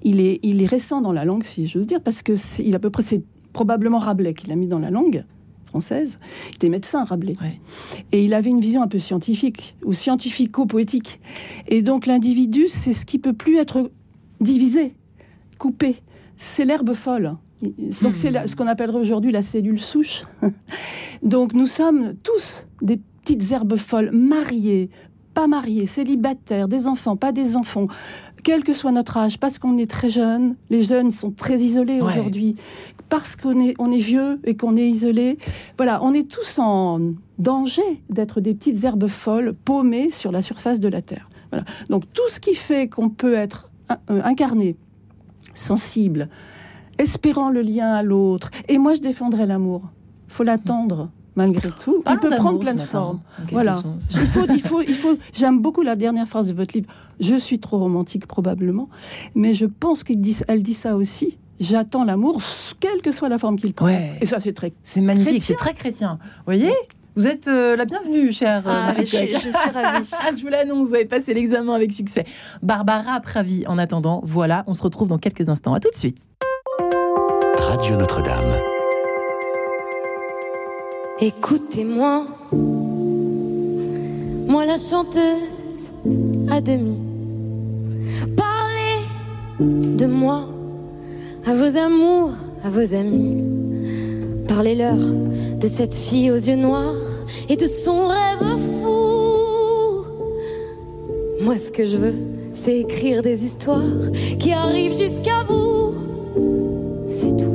Il est, il est récent dans la langue, si j'ose dire, parce que c'est, il est à peu près, c'est probablement Rabelais qui l'a mis dans la langue française. Il était médecin, Rabelais. Ouais. Et il avait une vision un peu scientifique, ou scientifico-poétique. Et donc l'individu, c'est ce qui peut plus être divisé, coupé. C'est l'herbe folle. Donc c'est la- ce qu'on appellerait aujourd'hui la cellule souche. Donc nous sommes tous des petites herbes folles, mariées, pas mariées, célibataires, des enfants, pas des enfants, quel que soit notre âge, parce qu'on est très jeune, les jeunes sont très isolés Ouais. aujourd'hui, parce qu'on est, on est vieux et qu'on est isolé. Voilà, on est tous en danger d'être des petites herbes folles paumées sur la surface de la Terre. Voilà. Donc tout ce qui fait qu'on peut être euh, incarné, sensible, espérant le lien à l'autre. Et moi, je défendrai l'amour. faut l'attendre, malgré tout. Parlons il peut prendre plein de formes. Voilà. Il faut, il faut, il faut. J'aime beaucoup la dernière phrase de votre livre. Je suis trop romantique probablement, mais je pense qu'elle dit, elle dit ça aussi. J'attends l'amour, quelle que soit la forme qu'il prend. Ouais. Et ça, c'est très. C'est magnifique, c'est très chrétien. Vous voyez? Vous êtes euh, la bienvenue, chère euh, Ah, Marie je, je suis ravie. Ah, je vous l'annonce, vous avez passé l'examen avec succès. Barbara Pravi, en attendant, voilà, on se retrouve dans quelques instants. À tout de suite. Radio Notre-Dame. Écoutez-moi, moi la chanteuse à demi. Parlez de moi à vos amours, à vos amis. Parlez-leur de cette fille aux yeux noirs et de son rêve fou. Moi, ce que je veux, c'est écrire des histoires qui arrivent jusqu'à vous. C'est tout.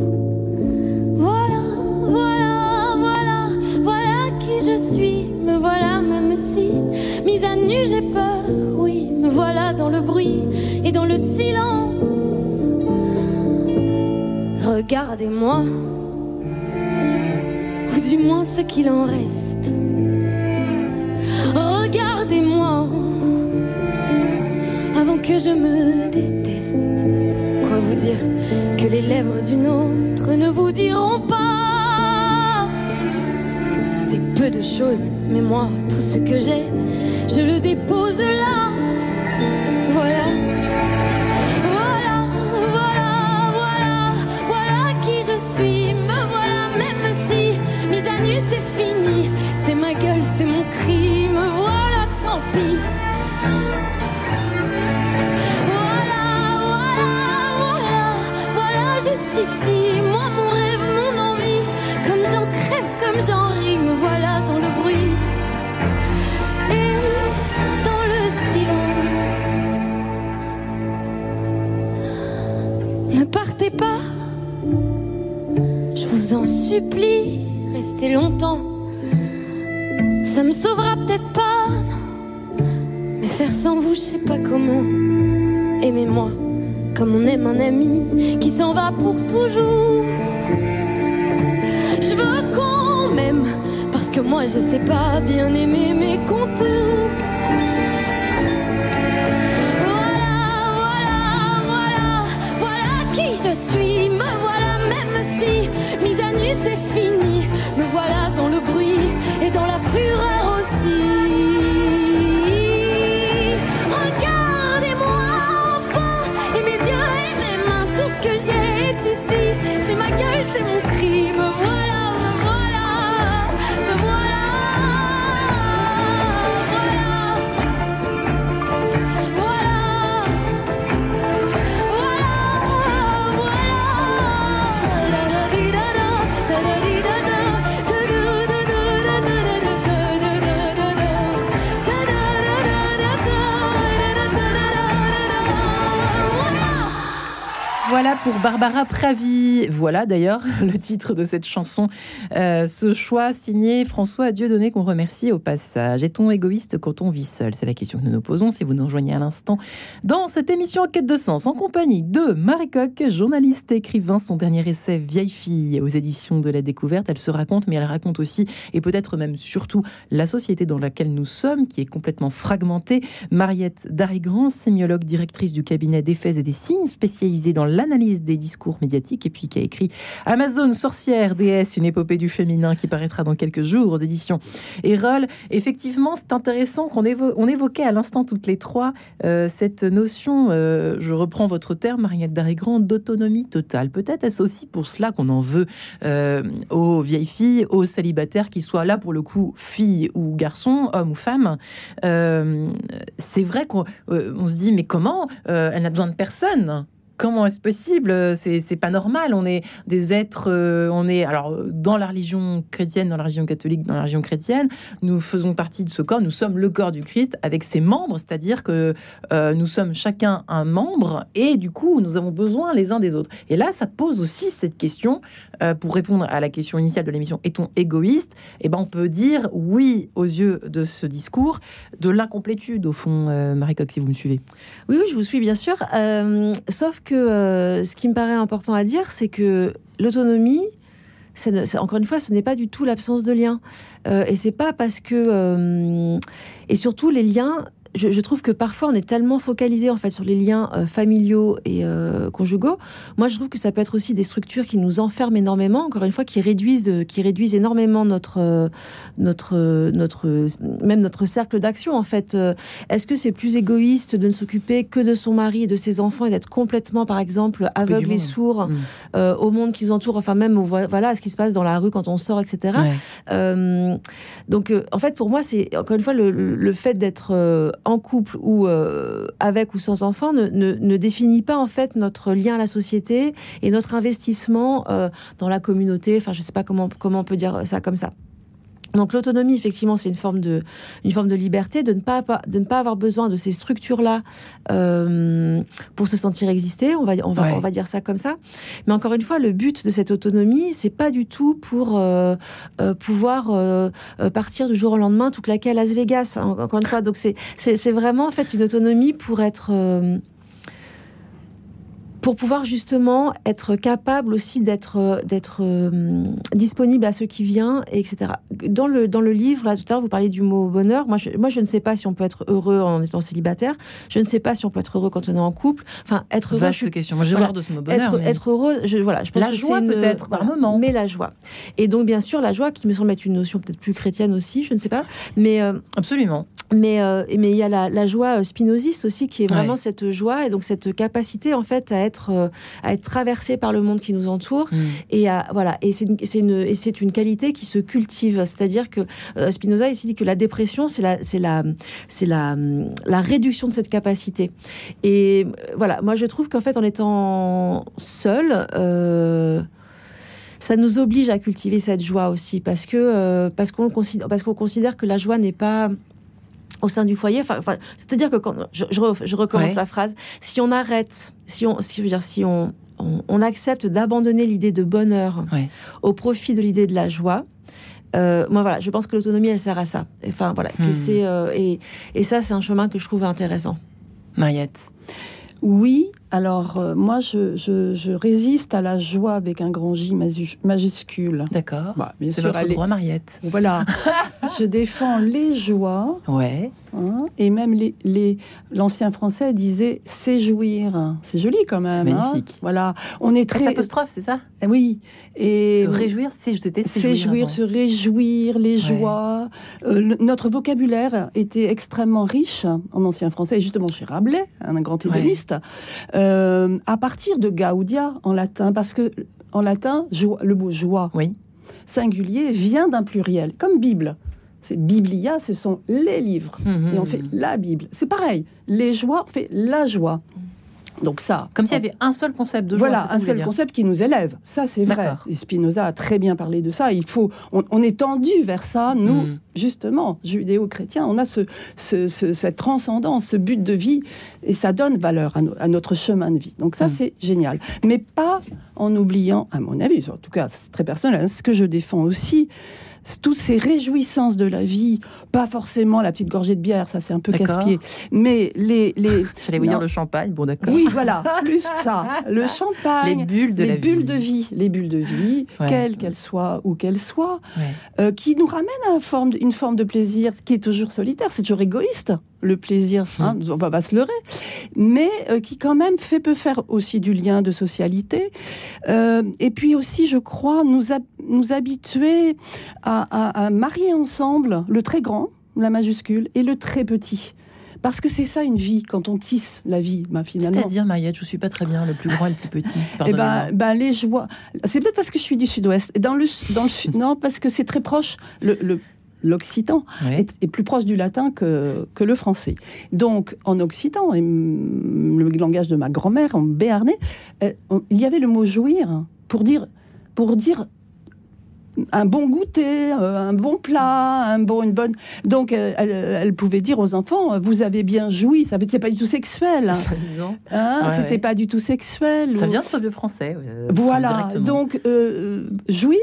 Voilà, voilà, voilà, voilà qui je suis. Me voilà, même si, mise à nu, j'ai peur. Oui, me voilà dans le bruit et dans le silence. Regardez-moi, ou du moins ce qu'il en reste. Que je me déteste. Quoi vous dire que les lèvres d'une autre ne vous diront pas? C'est peu de choses, mais moi, tout ce que j'ai, je le dépose là. Ici. Moi, mon rêve, mon envie. Comme j'en crève, comme j'en ris. Me voilà dans le bruit. Et dans le silence. Ne partez pas, je vous en supplie, restez longtemps. Ça me sauvera peut-être pas, mais faire sans vous, je sais pas comment. Aimez-moi comme on aime un ami qui s'en va pour toujours. Je veux qu'on m'aime parce que moi je sais pas bien aimer mes contours. Voilà, voilà, voilà, voilà qui je suis. Me voilà, même si mise à nu c'est fini. Pour Barbara Pravi. Voilà d'ailleurs le titre de cette chanson. Euh, ce choix signé François Dieudonné qu'on remercie au passage. Est-on égoïste quand on vit seul? C'est la question que nous nous posons si vous nous rejoignez à l'instant dans cette émission en quête de sens en compagnie de Marie Coq, journaliste et écrivain. Son dernier essai Vieille fille aux éditions de la découverte. Elle se raconte mais elle raconte aussi et peut-être même surtout la société dans laquelle nous sommes qui est complètement fragmentée. Mariette Darigrand, sémiologue, directrice du cabinet d'effets et des signes spécialisée dans l'analyse des discours médiatiques et puis qui a écrit Amazon, sorcière, déesse, une épopée du féminin qui paraîtra dans quelques jours aux éditions Erol. Effectivement, c'est intéressant qu'on évo on évoquait à l'instant toutes les trois euh, cette notion, euh, je reprends votre terme, Mariette Darigrand, d'autonomie totale. Peut-être est-ce aussi pour cela qu'on en veut euh, aux vieilles filles, aux célibataires, qu'ils soient là pour le coup filles ou garçons, hommes ou femmes. C'est vrai qu'on on se dit, mais comment Elle n'a besoin de personne? Comment est-ce possible? C'est pas normal. On est des êtres, euh, on est alors dans la religion chrétienne, dans la religion catholique, dans la religion chrétienne, nous faisons partie de ce corps. Nous sommes le corps du Christ avec ses membres, c'est-à-dire que euh, nous sommes chacun un membre et du coup nous avons besoin les uns des autres. Et là, ça pose aussi cette question euh, pour répondre à la question initiale de l'émission est-on égoïste? Eh ben, on peut dire oui aux yeux de ce discours de l'incomplétude au fond, Marie Coq, si vous me suivez. Oui, oui, je vous suis bien sûr. Sauf que euh, ce qui me paraît important à dire, c'est que l'autonomie, encore une fois, ce n'est pas du tout l'absence de lien. Euh, et c'est pas parce que. euh, et surtout, les liens. Je, je trouve que parfois on est tellement focalisé en fait sur les liens euh, familiaux et euh, conjugaux. Moi, je trouve que ça peut être aussi des structures qui nous enferment énormément. Encore une fois, qui réduisent, euh, qui réduisent énormément notre, notre, notre, même notre cercle d'action. En fait, est-ce que c'est plus égoïste de ne s'occuper que de son mari et de ses enfants et d'être complètement, par exemple, aveugle et sourd Mm. euh, au monde qui nous entoure, enfin même au, voilà à ce qui se passe dans la rue quand on sort, etc. Ouais. Donc, en fait, pour moi, c'est encore une fois le, fait d'être en couple ou euh, avec ou sans enfant ne, ne, définit pas en fait notre lien à la société et notre investissement euh, dans la communauté. Enfin, je sais pas comment comment on peut dire ça comme ça. Donc l'autonomie, effectivement, c'est une forme de une forme de liberté, de ne pas de ne pas avoir besoin de ces structures-là euh, pour se sentir exister. On va on va on va dire ça comme ça. Mais encore une fois, le but de cette autonomie, c'est pas du tout pour euh, euh, pouvoir partir du jour au lendemain tout claquer à Las Vegas. Encore une fois, donc c'est c'est vraiment en fait une autonomie pour être pour pouvoir justement être capable aussi d'être d'être euh, disponible à ceux qui viennent, etc. Dans le dans le livre là tout à l'heure vous parliez du mot bonheur. Moi je, moi je ne sais pas si on peut être heureux en étant célibataire. Je ne sais pas si on peut être heureux quand on est en couple. Enfin être heureux. Vaste je, question. Moi j'ai voilà, de ce mot bonheur. Être, mais... être heureux. Je, voilà. Je pense la que joie peut-être par moment. Mais la joie. Et donc bien sûr la joie qui me semble être une notion peut-être plus chrétienne aussi. Je ne sais pas. Mais euh, Absolument. Mais euh, mais il y a la, la joie spinoziste aussi qui est vraiment Ouais. cette joie et donc cette capacité en fait à être euh, à être traversé par le monde qui nous entoure Mm. et à, voilà et c'est une, une et c'est une qualité qui se cultive c'est-à-dire que euh, Spinoza ici dit que la dépression c'est la c'est la c'est la la réduction de cette capacité et euh, voilà moi je trouve qu'en fait en étant seul euh, ça nous oblige à cultiver cette joie aussi parce que euh, parce qu'on considère parce qu'on considère que la joie n'est pas au sein du foyer. Enfin, enfin, c'est-à-dire que quand je, je, re- je recommence Ouais. la phrase, si on arrête, si on, si, je veux dire, si on, on, on accepte d'abandonner l'idée de bonheur Ouais. au profit de l'idée de la joie. Euh, moi voilà, je pense que l'autonomie elle sert à ça. Enfin voilà, que Hmm. c'est euh, et, et ça c'est un chemin que je trouve intéressant. Mariette. Oui, alors euh, moi je, je- je résiste à la joie avec un grand J majuscule. D'accord. Bah, C'est votre est- droit, Mariette. Voilà, je défends les joies Ouais. hein, et même les, les l'ancien français disait séjouir. C'est joli quand même. C'est hein. magnifique. Voilà, on est Très apostrophe, c'est ça? Eh oui et Se réjouir, c'est c'était Séjouir, se réjouir, les joies. Euh, le- notre vocabulaire était extrêmement riche en ancien français, et justement chez Rabelais, un grand hédoniste, euh, à partir de Gaudia en latin, parce que en latin, joie- le mot joie Oui. singulier vient d'un pluriel, comme Bible. C'est Biblia, ce sont les livres. Mhm. Et on fait la Bible. C'est pareil. Les joies, on fait la joie. Donc ça. Comme s'il y avait un seul concept de joie. Voilà, ça un seul concept qui nous élève. Ça, c'est vrai. Et Spinoza a très bien parlé de ça. Il faut, on, on est tendu vers ça. Nous, Mm. justement, judéo-chrétiens, on a ce, ce- ce- cette transcendance, ce but de vie, et ça donne valeur à, no- à notre chemin de vie. Donc ça, Mm. c'est génial. Mais pas en oubliant, à mon avis, en tout cas, c'est très personnel, hein, ce que je défends aussi. Toutes ces réjouissances de la vie, pas forcément la petite gorgée de bière, ça c'est un peu casse-pied, mais les, les, J'allais vous dire le champagne, bon d'accord. oui, voilà, plus ça, le champagne, Les bulles de les la bulles vie. de vie, les bulles de vie, Ouais. quelles qu'elles soient ou qu'elles soient, Ouais. euh, qui nous ramènent à une forme, une forme de plaisir qui est toujours solitaire, c'est toujours égoïste, le plaisir, hein, Hmm. on va pas se leurrer, mais euh, qui quand même fait peut faire aussi du lien de socialité, Euh, et puis aussi, je crois, nous, nous habituer à, à- à marier ensemble le très grand, la majuscule, et le très petit. Parce que c'est ça une vie, quand on tisse la vie, ben, finalement. C'est-à-dire, Mariette, je suis pas très bien, le plus grand et le plus petit. Eh ben, ben, les joies. C'est peut-être parce que je suis du Sud-Ouest. Dans le, dans le Sud- non, parce que c'est très proche. Le, le- L'occitan Ouais. est, est plus proche du latin que, que le français. Donc, en occitan, et le langage de ma grand-mère, en béarnais, euh, on- il y avait le mot jouir pour dire, pour dire un bon goûter, euh, un bon plat, un bon, une bonne. Donc, euh, elle, elle pouvait dire aux enfants, vous avez bien joui. Ça c'est pas du tout sexuel. C'est amusant. Hein, Ouais, C'était ouais. pas du tout sexuel. Ça ou- vient de ce vieux français. euh, voilà, donc euh, jouir,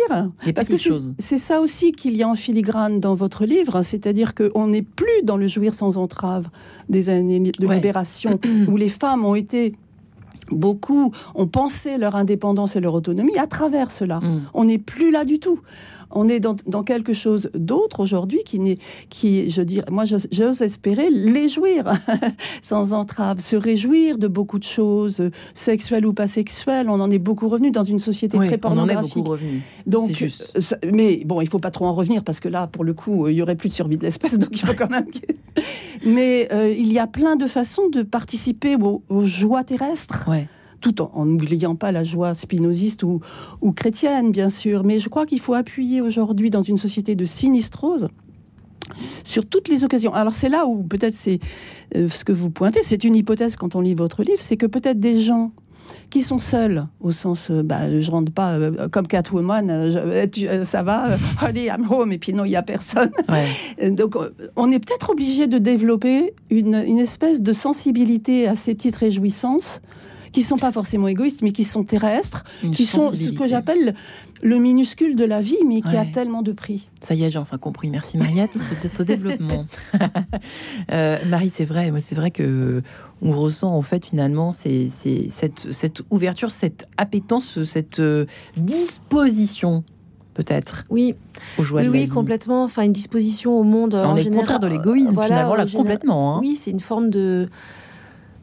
Des parce que c'est ça aussi qu'il y a en filigrane dans votre livre, c'est-à-dire qu'on n'est plus dans le jouir sans entrave des années de Ouais. libération, où les femmes ont été, beaucoup ont pensé leur indépendance et leur autonomie à travers cela. Mm. On n'est plus là du tout. On est dans, dans quelque chose d'autre aujourd'hui qui n'est, qui, je dirais, moi j'ose espérer les jouir sans entrave, se réjouir de beaucoup de choses, euh, sexuelles ou pas sexuelles. On en est beaucoup revenu dans une société très on en est pornographique. beaucoup revenu. Donc, juste. euh, ça- mais bon, il faut pas trop en revenir parce que là, pour le coup, euh, il y aurait plus de survie de l'espèce, donc il faut quand même. mais euh, il y a plein de façons de participer aux, aux joies terrestres Ouais. Tout en n'oubliant pas la joie spinoziste ou, ou chrétienne, bien sûr. Mais je crois qu'il faut appuyer aujourd'hui, dans une société de sinistrose, sur toutes les occasions. Alors c'est là où peut-être c'est euh, ce que vous pointez, c'est une hypothèse quand on lit votre livre, c'est que peut-être des gens qui sont seuls, au sens, euh, bah, je rentre pas euh, comme Catwoman, euh, ça va, allez, I'm home, et puis non, il n'y a personne. Donc, on est peut-être obligé de développer une, une, espèce de sensibilité à ces petites réjouissances qui sont pas forcément égoïstes, mais qui sont terrestres, qui sont ce que j'appelle le minuscule de la vie, mais qui a tellement de prix. Ça y est, j'ai enfin compris. Merci Mariette pour développement. euh, Marie, c'est vrai, moi c'est vrai que on ressent en fait finalement c'est cette, cette ouverture, cette appétence, cette euh, disposition peut-être. Oui, oui, oui, complètement. Enfin, une disposition au monde. On en est général, contraire de l'égoïsme finalement là complètement. Hein. Oui, c'est une forme de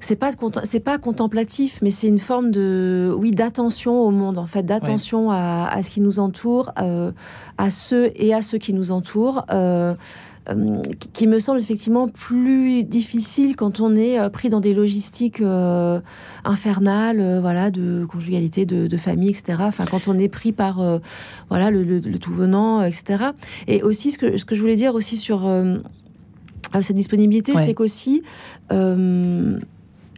c'est pas c'est pas contemplatif, mais c'est une forme de oui d'attention au monde en fait, d'attention à, à, ce qui nous entoure, euh, à ceux et à ceux qui nous entourent. Euh, euh, qui me semble effectivement plus difficile quand on est euh, pris dans des logistiques euh, infernales, voilà, de conjugalité, de, de, famille, etc. Enfin, quand on est pris par voilà le, le, le, tout venant, etc. Et aussi ce que ce que je voulais dire aussi sur cette disponibilité, c'est qu'aussi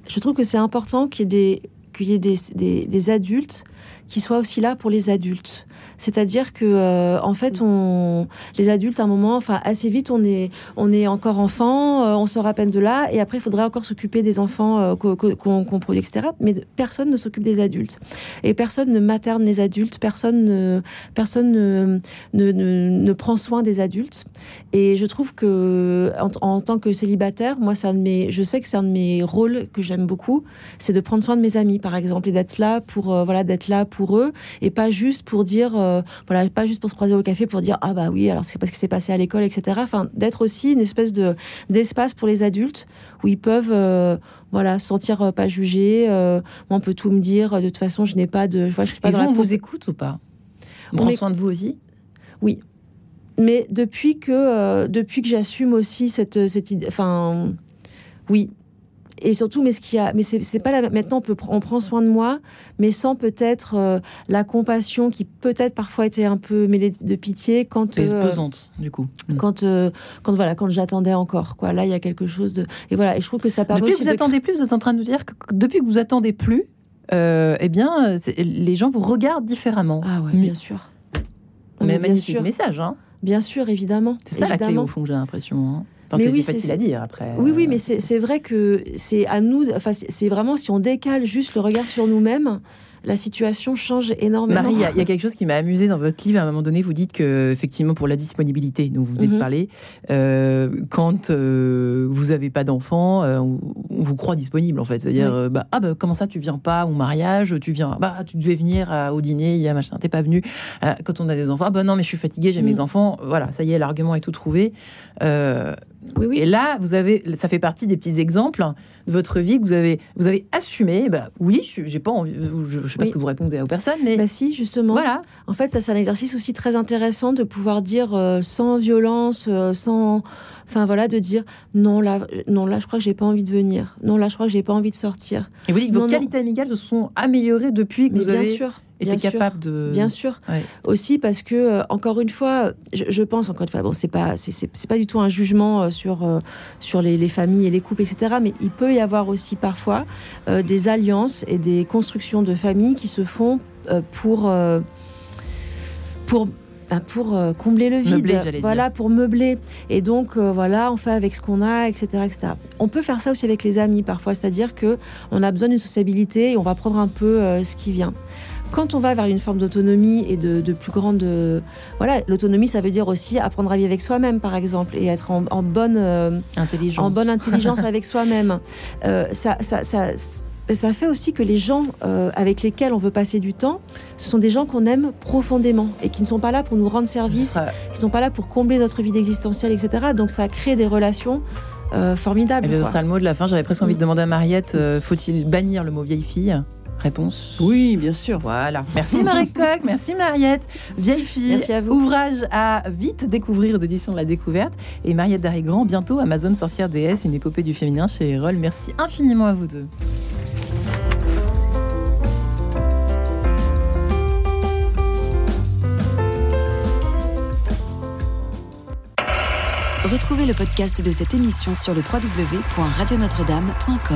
je trouve que c'est important qu'il y ait, des, adultes qui soient aussi là pour les adultes. C'est-à-dire que, euh, en fait, on, les adultes, à un moment, enfin, assez vite, on est, on est encore enfant, euh, on sort à peine de là, et après, il faudrait encore s'occuper des enfants euh, qu'on produit, etc. Mais personne ne s'occupe des adultes. Et personne ne materne les adultes, personne ne, personne ne, ne, ne, prend soin des adultes. Et je trouve que, en, en tant que célibataire, moi, un de mes, je sais que c'est un de mes rôles que j'aime beaucoup, c'est de prendre soin de mes amis, par exemple, et d'être là pour, voilà, d'être là pour eux, et pas juste pour dire, euh, voilà, pas juste pour se croiser au café pour dire ah bah oui, alors c'est parce que c'est passé à l'école, etc. Enfin, d'être aussi une espèce de d'espace pour les adultes où ils peuvent euh, voilà sentir euh, pas jugés. on peut tout me dire. De toute façon, je n'ai pas de. Je vois, je suis pas Et vous, on vous écoute ou pas? On prend soin de vous aussi? Oui, mais depuis que depuis que j'assume aussi cette cette idée, enfin oui, et surtout, mais ce qui a, mais c'est pas la, maintenant on peut on prend soin de moi, mais sans peut-être euh, la compassion qui peut-être parfois était un peu mêlée de pitié quand euh, pesante du coup. Mm. Quand euh, quand voilà quand j'attendais encore quoi. Là il y a quelque chose de et voilà et je trouve que ça permet depuis que vous attendez plus, vous êtes en train de nous dire que depuis que vous attendez plus, eh bien les gens vous regardent différemment. Ah ouais, bien sûr. Mais, magnifique message hein. Bien sûr, évidemment. C'est ça la clé au fond, j'ai l'impression. Hein mais oui, c'est facile à dire après. Oui, oui, mais c'est vrai que c'est à nous. Enfin, c'est vraiment si on décale juste le regard sur nous-mêmes, la situation change énormément. Marie, il y, a quelque chose qui m'a amusé dans votre livre. À un moment donné, vous dites que, effectivement, pour la disponibilité dont vous venez de mhm. parler, euh, quand euh, vous n'avez pas d'enfant, euh, on, vous croit disponible, en fait. C'est-à-dire, bah, ah, bah, comment ça, tu viens pas au mariage Tu viens, bah, tu devais venir au dîner, il y a machin, t'es pas venu. quand on a des enfants, ah, bah non, mais je suis fatiguée, j'ai mes mhm. enfants. Voilà, ça y est, l'argument est tout trouvé. Oui, oui. Et là, vous avez, ça fait partie des petits exemples de votre vie que vous avez, vous avez assumé. Bah, oui, j'ai pas envie, je, ne sais pas ce que vous répondez aux personnes, mais bah si, justement. Voilà. En fait, ça c'est un exercice aussi très intéressant de pouvoir dire euh, sans violence, euh, sans, enfin voilà, de dire non là, non là, je crois que j'ai pas envie de venir. Non là, je crois que j'ai pas envie de sortir. Et vous dites que vos qualités amicales se sont améliorées depuis que mais vous bien avez. Sûr était capable de. Bien sûr. Aussi parce que, euh, encore une fois, je, pense, encore une fois, bon, c'est pas, c'est pas du tout un jugement euh, sur, euh, sur les, familles et les couples, etc. Mais il peut y avoir aussi parfois des alliances et des constructions de familles qui se font pour. pour pour combler le vide, voilà, pour meubler. Et donc, voilà, on fait avec ce qu'on a, etc., etc. On peut faire ça aussi avec les amis parfois, c'est-à-dire que on a besoin d'une sociabilité et on va prendre un peu ce qui vient. Quand on va vers une forme d'autonomie et de, plus grande... voilà, l'autonomie, ça veut dire aussi apprendre à vivre avec soi-même, par exemple, et être en, bonne, euh, intelligence. en bonne intelligence avec soi-même. Euh, ça, ça, ça, ça, fait aussi que les gens euh, avec lesquels on veut passer du temps, ce sont des gens qu'on aime profondément et qui ne sont pas là pour nous rendre service, qui ne sont pas là pour combler notre vie existentielle, etc. Donc ça crée des relations formidables. Et ce sera le mot de la fin. J'avais presque envie de demander à Mariette, faut-il bannir le mot vieille fille? Réponse Oui, bien sûr. Voilà. Merci Marie Coq, merci Mariette. Vieille fille. Merci à vous. Ouvrage à vite découvrir d'édition de la découverte. Et Mariette Darigrand, bientôt Amazon Sorcière déesse, une épopée du féminin chez Erol. Merci infiniment à vous deux. Retrouvez le podcast de cette émission sur le www.radionotre-dame.com.